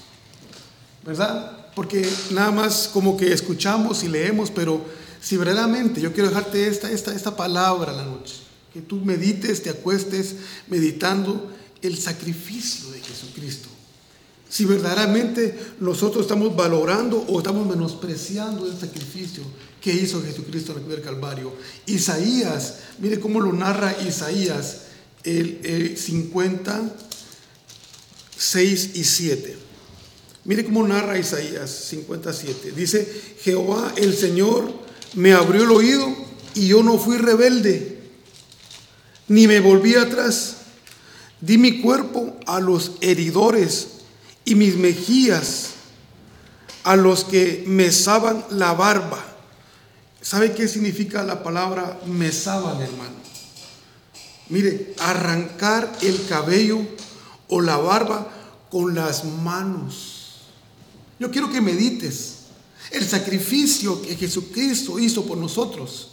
¿Verdad? Porque nada más como que escuchamos y leemos, pero si verdaderamente yo quiero dejarte esta, esta, esta palabra la noche, que tú medites, te acuestes meditando el sacrificio de Jesucristo si verdaderamente nosotros estamos valorando o estamos menospreciando el sacrificio que hizo Jesucristo en el Calvario. Isaías, mire cómo lo narra Isaías, el, el 56 y 7. Mire cómo narra Isaías 57. Dice, Jehová el Señor me abrió el oído y yo no fui rebelde, ni me volví atrás. Di mi cuerpo a los heridores y mis mejillas a los que mesaban la barba. ¿Sabe qué significa la palabra mesaban, hermano? Mire, arrancar el cabello o la barba con las manos. Yo quiero que medites el sacrificio que Jesucristo hizo por nosotros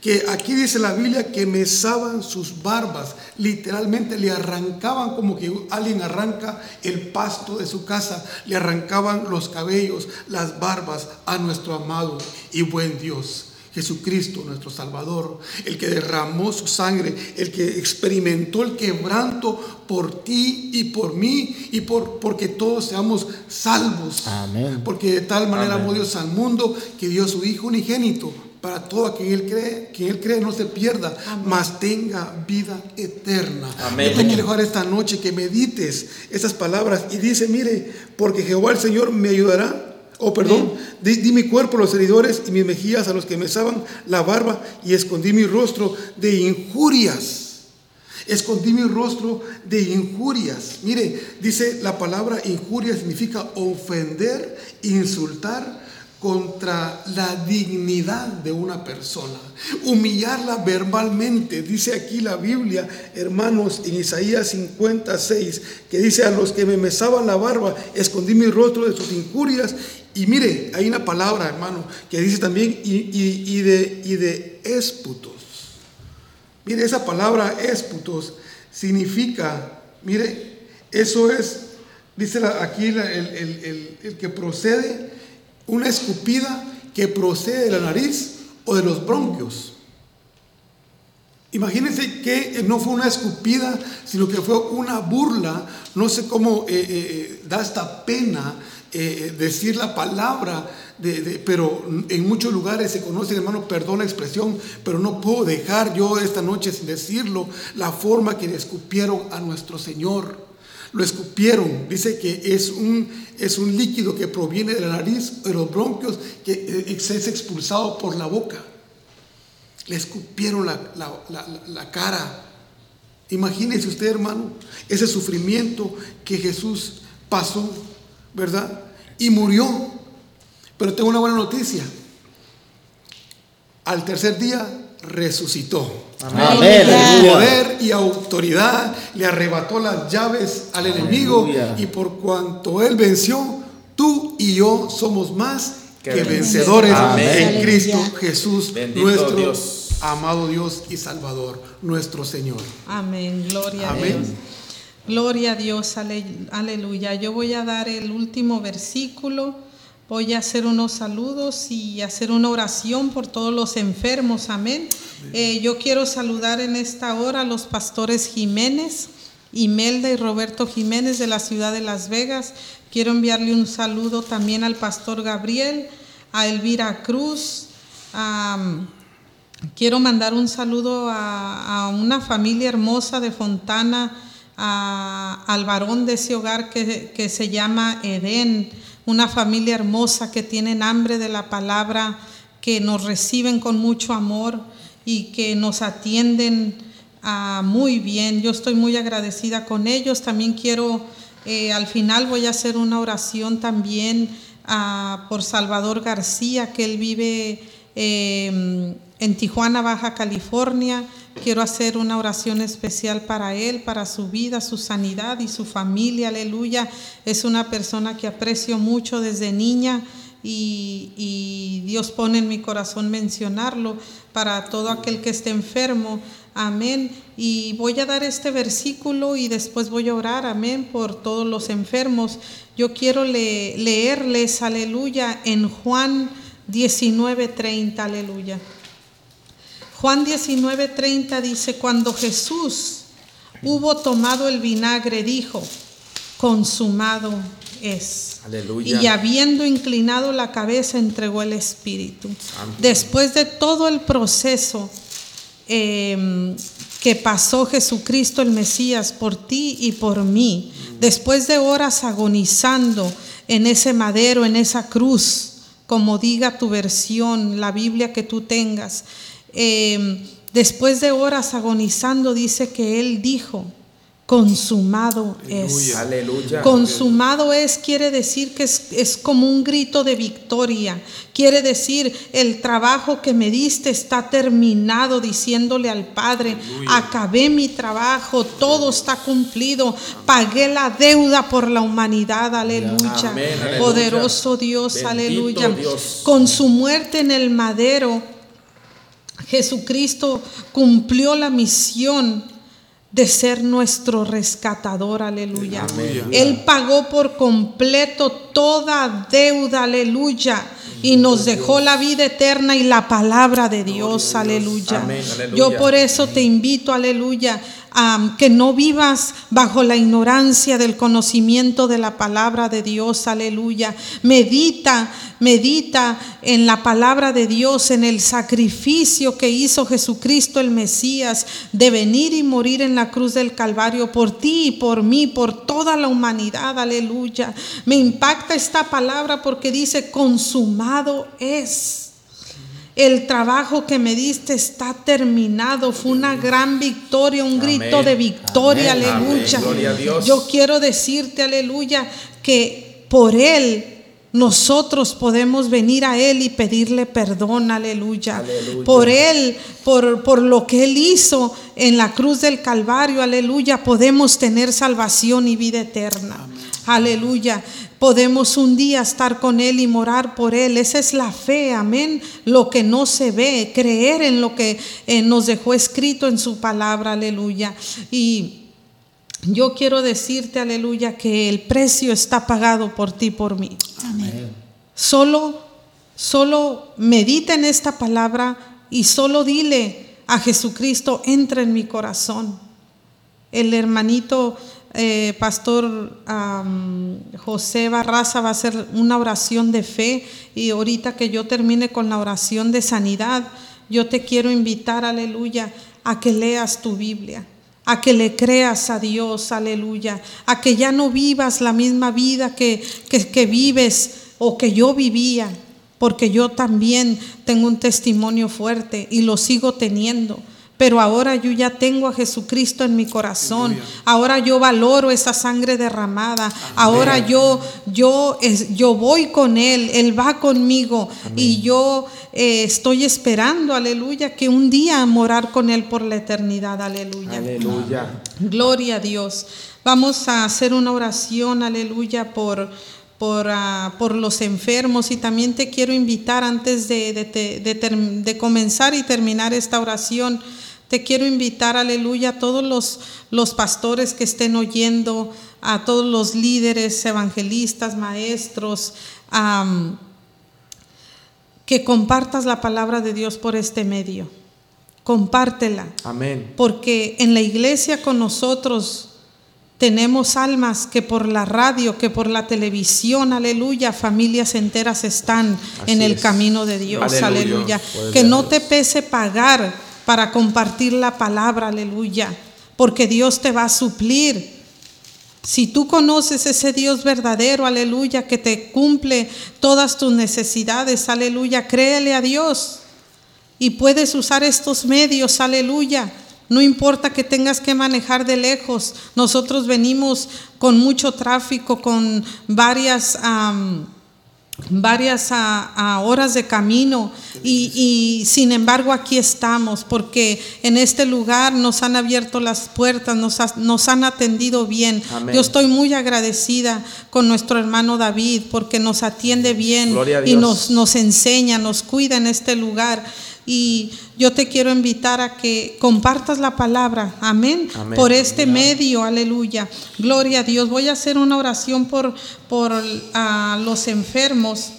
que aquí dice la Biblia que mesaban sus barbas, literalmente le arrancaban como que alguien arranca el pasto de su casa, le arrancaban los cabellos, las barbas a nuestro amado y buen Dios. Jesucristo, nuestro Salvador, el que derramó su sangre, el que experimentó el quebranto por ti y por mí y por porque todos seamos salvos. Amén. Porque de tal manera amó Dios al mundo que dio a su Hijo unigénito para todo aquel él cree, que él cree no se pierda, mas tenga vida eterna. Amén. Yo te quiero dejar esta noche que medites esas palabras y dice, mire, porque Jehová el Señor me ayudará. Oh, perdón, di, mi cuerpo a los heridores y mis mejillas a los que me saban la barba y escondí mi rostro de injurias. Escondí mi rostro de injurias. Mire, dice la palabra injuria significa ofender, insultar, contra la dignidad de una persona, humillarla verbalmente. Dice aquí la Biblia, hermanos, en Isaías 56, que dice, a los que me mesaban la barba, escondí mi rostro de sus injurias. Y mire, hay una palabra, hermano, que dice también, y, de, y de ésputos. Mire, esa palabra ésputos significa, mire, eso es, dice aquí el, el que procede una escupida que procede de la nariz o de los bronquios. Imagínense que no fue una escupida, sino que fue una burla. No sé cómo eh, eh, da esta pena eh, decir la palabra, pero en muchos lugares se conoce, hermano, perdón la expresión, pero no puedo dejar yo esta noche sin decirlo, la forma que escupieron a nuestro Señor lo escupieron. Dice que es un, es un líquido que proviene de la nariz, de los bronquios, que eh, es expulsado por la boca. Le escupieron la, cara. Imagínese usted, hermano, ese sufrimiento que Jesús pasó, ¿verdad? Y murió. Pero tengo una buena noticia. al tercer día resucitó. Amén. Aleluya. poder y autoridad le arrebató las llaves al enemigo y por cuanto él venció, tú y yo somos más Que que vencedores. vencedores Amén. en. Cristo Jesús, Bendito nuestro Dios. amado Dios y Salvador, nuestro Señor. Amén, gloria a Amén. Dios. Gloria a Dios, ale- aleluya. Yo voy a dar el último versículo, voy a hacer unos saludos y hacer una oración por todos los enfermos, amén. Eh, yo quiero saludar en esta hora a los pastores Jiménez, Imelda y Roberto Jiménez de la ciudad de Las Vegas. Quiero enviarle un saludo también al pastor Gabriel, a Elvira Cruz. Quiero mandar un saludo a, a una familia hermosa de Fontana, a- al varón de ese hogar que, que se llama Edén, una familia hermosa que tienen hambre de la palabra, que nos reciben con mucho amor y que nos atienden ah, muy bien. Yo estoy muy agradecida con ellos. También quiero, eh, al final voy a hacer una oración también ah, por Salvador García, que él vive eh, en Tijuana, Baja California. Quiero hacer una oración especial para él, para su vida, su sanidad y su familia. Aleluya. Es una persona que aprecio mucho desde niña y, Dios pone en mi corazón mencionarlo para todo aquel que esté enfermo. Amén. Y voy a dar este versículo y después voy a orar, amén, por todos los enfermos. Yo quiero le- leerles, aleluya, en Juan 19:30, aleluya. Juan 19:30 dice, cuando Jesús hubo tomado el vinagre, dijo, consumado es. Aleluya. Y habiendo inclinado la cabeza, entregó el Espíritu. Después de todo el proceso eh, que pasó Jesucristo el Mesías por ti y por mí, después de horas agonizando en ese madero, en esa cruz, como diga tu versión, la Biblia que tú tengas, eh, después de horas agonizando, dice que Él dijo, consumado es. Aleluya. Consumado es, quiere decir que es, es como un grito de victoria. Quiere decir, el trabajo que me diste está terminado, diciéndole al Padre, acabé mi trabajo, todo está cumplido, pagué la deuda por la humanidad, aleluya. Amén, aleluya. Poderoso Dios, Bendito aleluya. Dios. Con su muerte en el madero, Jesucristo cumplió la misión de ser nuestro rescatador, aleluya. Él pagó por completo toda deuda, aleluya. Y nos dejó la vida eterna y la palabra de Dios, aleluya. Amén, aleluya. Yo por eso te invito, aleluya, que no vivas bajo la ignorancia del conocimiento de la palabra de Dios, aleluya. Medita, medita en la palabra de Dios, en el sacrificio que hizo Jesucristo el Mesías de venir y morir en la cruz del Calvario por ti por mí, por toda la humanidad, aleluya. Me impacta esta palabra porque dice, consumado es. El trabajo que me diste está terminado. Fue una gran victoria, un grito de victoria, Amén. aleluya. Amén. Gloria a Dios. Yo quiero decirte, aleluya, que por Él nosotros podemos venir a Él y pedirle perdón, aleluya. Aleluya. Por Él, por, por lo que Él hizo en la cruz del Calvario, aleluya, podemos tener salvación y vida eterna. Aleluya. Podemos un día estar con Él y morar por Él. Esa es la fe, amén. Lo que no se ve, creer en lo que eh, nos dejó escrito en su palabra, aleluya. Y yo quiero decirte, aleluya, que el precio está pagado por ti, y por mí. Solo, solo medita en esta palabra y solo dile a Jesucristo, entra en mi corazón. El hermanito eh, pastor José Barraza va a hacer una oración de fe y ahorita que yo termine con la oración de sanidad, yo te quiero invitar, aleluya, a que leas tu Biblia a que le creas a Dios, aleluya, a que ya no vivas la misma vida que, que, que vives o que yo vivía, porque yo también tengo un testimonio fuerte y lo sigo teniendo. Pero ahora yo ya tengo a Jesucristo en mi corazón. Ahora yo valoro esa sangre derramada. Ahora yo yo yo voy con él, él va conmigo y yo eh, estoy esperando, aleluya, que un día morar con él por la eternidad, aleluya. Aleluya. Gloria a Dios. Vamos a hacer una oración, aleluya, por por, ah, por, los enfermos y también te quiero invitar antes de, de, comenzar y terminar esta oración te quiero invitar, aleluya, a todos los, los pastores que estén oyendo, a todos los líderes, evangelistas, maestros, que compartas la palabra de Dios por este medio. Compártela. Amén. Porque en la iglesia con nosotros tenemos almas que por la radio, que por la televisión, aleluya, familias enteras están en el camino de Dios, aleluya. Que no te pese pagar para compartir la palabra, aleluya, porque Dios te va a suplir. Si tú conoces ese Dios verdadero, aleluya, que te cumple todas tus necesidades, aleluya, créele a Dios. Y puedes usar estos medios, aleluya. No importa que tengas que manejar de lejos. Nosotros venimos con mucho tráfico, con varias varias a, horas de camino y, sin embargo aquí estamos porque en este lugar nos han abierto las puertas, nos, nos han atendido bien. Yo estoy muy agradecida con nuestro hermano David porque nos atiende bien y nos, nos enseña, nos cuida en este lugar. Y yo te quiero invitar a que compartas la palabra, amén, por este medio, aleluya. Gloria a Dios. Voy a hacer una oración por, por los enfermos.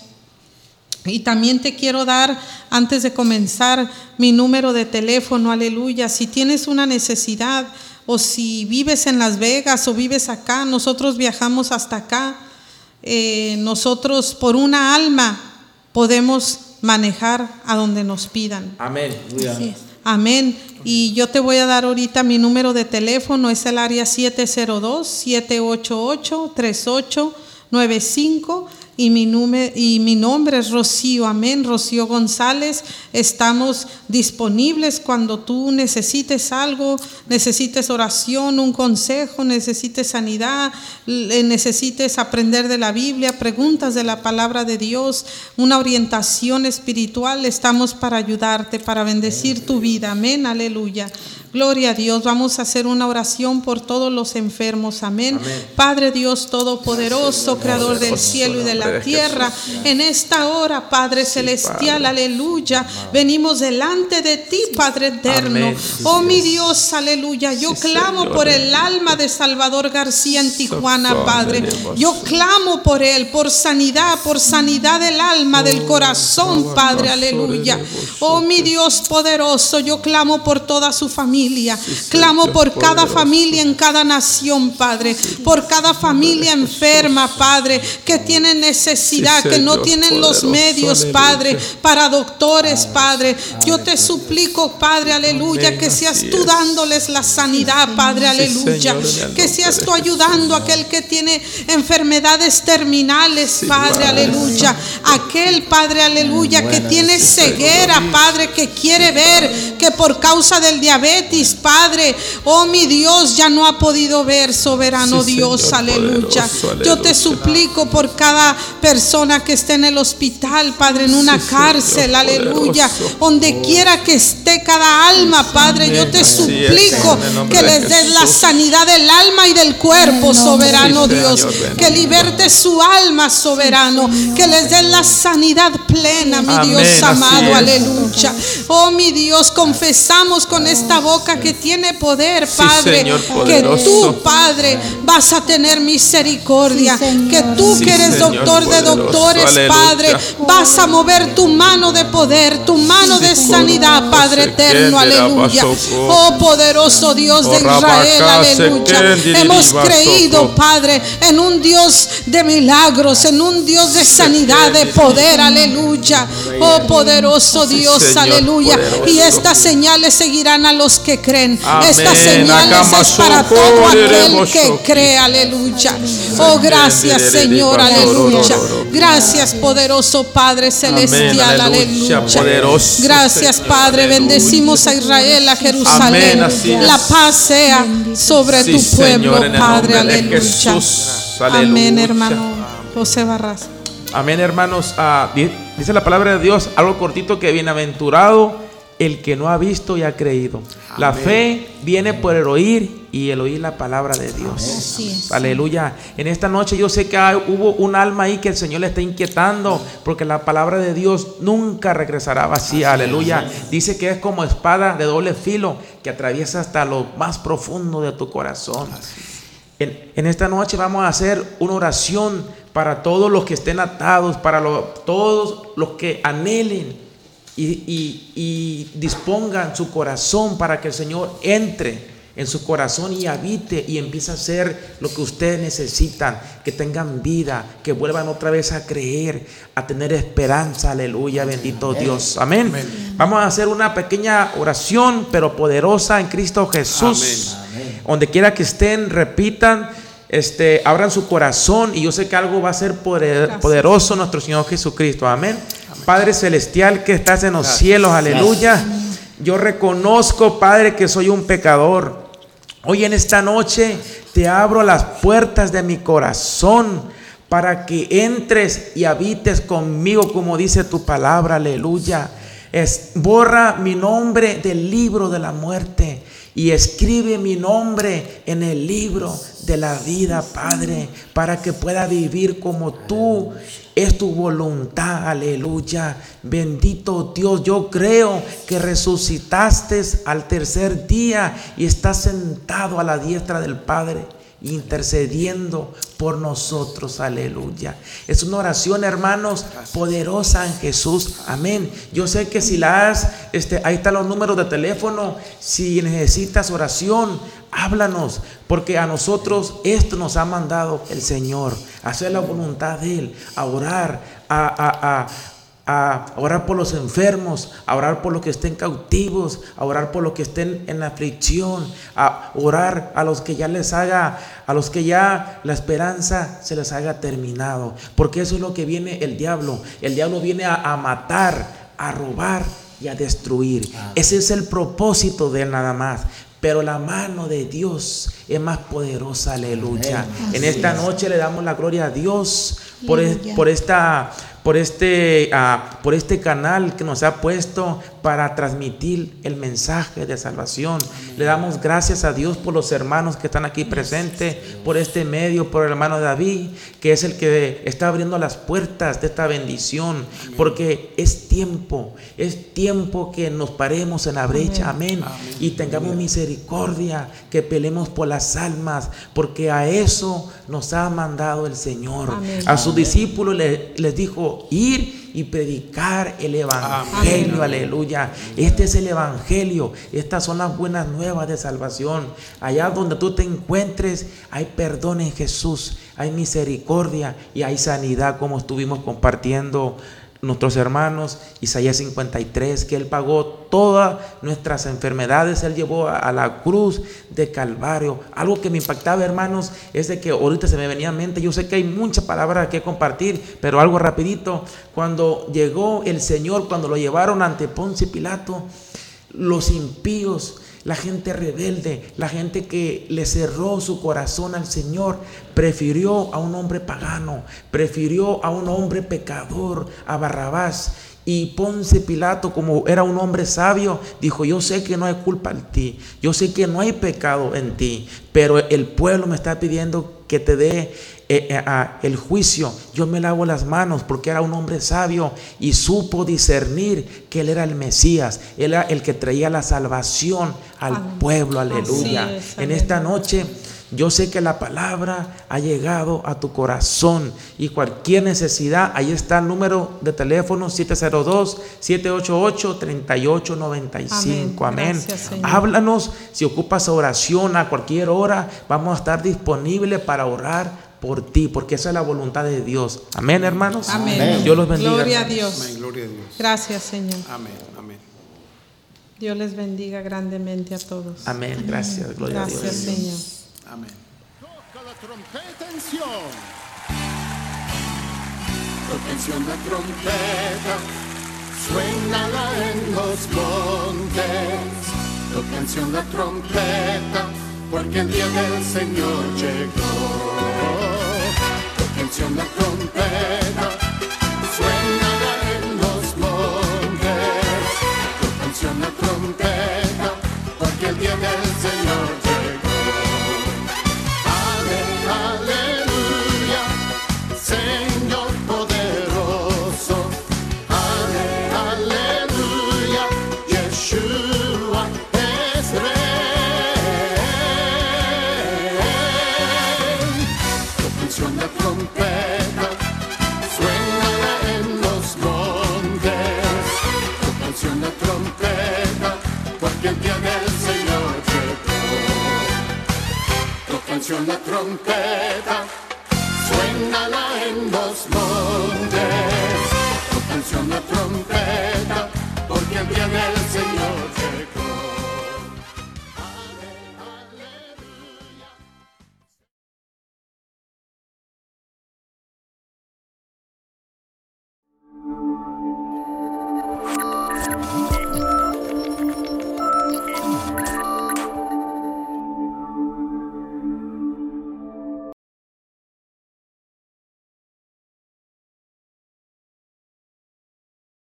Y también te quiero dar, antes de comenzar, mi número de teléfono, aleluya. Si tienes una necesidad o si vives en Las Vegas o vives acá, nosotros viajamos hasta acá. Eh, nosotros por una alma podemos manejar a donde nos pidan. Amén. Amén. Y yo te voy a dar ahorita mi número de teléfono, es el área 702-788-3895 y mi, y mi nombre es Rocío, amén, Rocío González. Estamos disponibles cuando tú necesites algo, necesites oración, un consejo, necesites sanidad, necesites aprender de la Biblia, preguntas de la palabra de Dios, una orientación espiritual. Estamos para ayudarte, para bendecir tu vida, amén, aleluya. Gloria a Dios. Vamos a hacer una oración por todos los enfermos. Amén. Padre Dios Todopoderoso, Creador del cielo y de la tierra. En esta hora, Padre Celestial, aleluya. Venimos delante de ti, Padre eterno. Oh mi Dios, aleluya. Yo clamo por el alma de Salvador García en Tijuana, Padre. Yo clamo por él, por sanidad, por sanidad del alma, del corazón, Padre, aleluya. Oh mi Dios poderoso, yo clamo por toda su familia Clamo por cada familia en cada nación, Padre. Por cada familia enferma, Padre, que tiene necesidad, que no tienen los medios, Padre, para doctores, Padre. Yo te suplico, Padre, aleluya, que seas tú dándoles la sanidad, Padre, aleluya. Que seas tú ayudando a aquel que tiene enfermedades terminales, Padre, aleluya. Aquel, Padre, aleluya, que tiene ceguera, Padre, que quiere ver que por causa del diabetes, Padre. Oh, mi Dios, ya no ha podido ver, soberano Dios, aleluya. Yo te suplico por cada persona que esté en el hospital, Padre, en una cárcel, aleluya. Donde quiera que esté cada alma, Padre, yo te suplico que les des la sanidad del alma y del cuerpo, soberano Dios. Que liberte su alma, soberano. Que les des la sanidad plena, mi Dios amado, aleluya. Oh, mi Dios, confesamos con esta boca que tiene poder, Padre. que tú, Padre, vas a tener misericordia. que tú que eres doctor de doctores, Padre, vas a mover tu mano de poder, tu mano de sanidad, Padre eterno, aleluya. Oh poderoso Dios de Israel, aleluya. Hemos creído, Padre, en un Dios de milagros, en un Dios de sanidad, de poder, aleluya. Oh poderoso Dios, aleluya. Y esta señales seguirán a los que creen. Estas señales es para todo aquel que cree. Aleluya. Oh, gracias, Señor. Aleluya. Gracias, poderoso Padre celestial. aleluya, Aleluya. poderoso Gracias, Señor, Padre. aleluya. Bendecimos a Israel, a Jerusalén. Amén. La paz sea sobre Sí, tu pueblo, Señor, Padre. Aleluya. Amén, hermano José Barras. Amén, hermanos. Ah, di- dice la palabra de Dios, algo cortito, que bienaventurado el que no ha visto y ha creído. La fe viene por el oír y el oír la palabra de Dios. Aleluya. En esta noche yo sé que hay- hubo un alma ahí que el Señor le está inquietando porque la palabra de Dios nunca regresará vacía. Aleluya. Dice que es como espada de doble filo que atraviesa hasta lo más profundo de tu corazón. En, en esta noche vamos a hacer una oración para todos los que estén atados, para lo- todos los que anhelen y, y- y dispongan su corazón para que el Señor entre en su corazón y habite y empiece a hacer lo que ustedes necesitan, que tengan vida, que vuelvan otra vez a creer, a tener esperanza, aleluya, bendito Dios, amén. Vamos a hacer una pequeña oración, pero poderosa en Cristo Jesús. Donde quiera que estén, repitan, este, abran su corazón y yo sé que algo va a ser poder- poderoso nuestro Señor Jesucristo, amén. Padre celestial que estás en los cielos, aleluya. Yo reconozco, Padre, que soy un pecador. Hoy en esta noche te abro las puertas de mi corazón para que entres y habites conmigo como dice tu palabra, aleluya. Es, borra mi nombre del libro de la muerte y escribe mi nombre en el libro de la vida, Padre, para que pueda vivir como tú. Es tu voluntad, aleluya. Bendito Dios, yo creo que resucitaste al tercer día y estás sentado a la diestra del Padre intercediendo por nosotros, aleluya. Es una oración, hermanos, poderosa en Jesús, amén. Yo sé que si la has, este, ahí están los números de teléfono, si necesitas oración, háblanos, porque a nosotros esto nos ha mandado el Señor, hacer la voluntad de Él, a orar, a, a- a- a orar por los enfermos, a orar por los que estén cautivos, a orar por los que estén en aflicción, a orar a los que ya les haga, a los que ya la esperanza se les haga terminado. Porque eso es lo que viene el diablo. El diablo viene a, a matar, a robar y a destruir. Ese es el propósito de él nada más. Pero la mano de Dios es más poderosa, aleluya. En esta noche le damos la gloria a Dios por, es- por esta por este, ah, por este canal que nos ha puesto para transmitir el mensaje de salvación. Le damos gracias a Dios por los hermanos que están aquí presentes, por este medio, por el hermano David, que es el que está abriendo las puertas de esta bendición, porque es tiempo, es tiempo que nos paremos en la brecha, amén, y tengamos misericordia, que pelemos por las almas, porque a eso nos ha mandado el Señor. A sus discípulos le- les dijo ir y predicar el evangelio, aleluya. Este es el evangelio, estas son las buenas nuevas de salvación. Allá donde tú te encuentres hay perdón en Jesús, hay misericordia y hay sanidad como estuvimos compartiendo nuestros hermanos, Isaías 53, que Él pagó todas nuestras enfermedades, Él llevó a, la cruz de Calvario. Algo que me impactaba, hermanos, es de que ahorita se me venía a mente, yo sé que hay muchas palabras que compartir, pero algo rapidito, cuando llegó el Señor, cuando lo llevaron ante Ponce Pilato, los impíos, la gente rebelde, la gente que le cerró su corazón al Señor, prefirió a un hombre pagano, prefirió a un hombre pecador, a Barrabás. Y Ponce Pilato, como era un hombre sabio, dijo, yo sé que no hay culpa en ti, yo sé que no hay pecado en ti, pero el pueblo me está pidiendo que te dé eh, eh, ah, el juicio. Yo me lavo las manos porque era un hombre sabio y supo discernir que él era el Mesías, él era el que traía la salvación al Amén. pueblo, aleluya. Es, en esta noche yo sé que la palabra ha llegado a tu corazón y cualquier necesidad, ahí está el número de teléfono 702-788-3895. Amén. Amén. Gracias, Señor. Háblanos si ocupas oración a cualquier hora, vamos a estar disponibles para orar por ti, porque esa es la voluntad de Dios. Amén, hermanos. Amén. Dios los bendiga. Gloria a. Dios. Amén, gloria a Dios. Gracias, Señor. Amén, amén. Dios les bendiga grandemente a todos. Amén. Gracias. Gloria a Dios. Gracias, Señor. Amén. Toca la trompeta en Sion. Toca en Sion la trompeta, suénala en los montes. Toca en Sion la trompeta, porque el día del Señor llegó. Toca en Sion la trompeta, canción la trompeta, suénala en dos montes. Tu canción la trompeta, porque viene el Señor.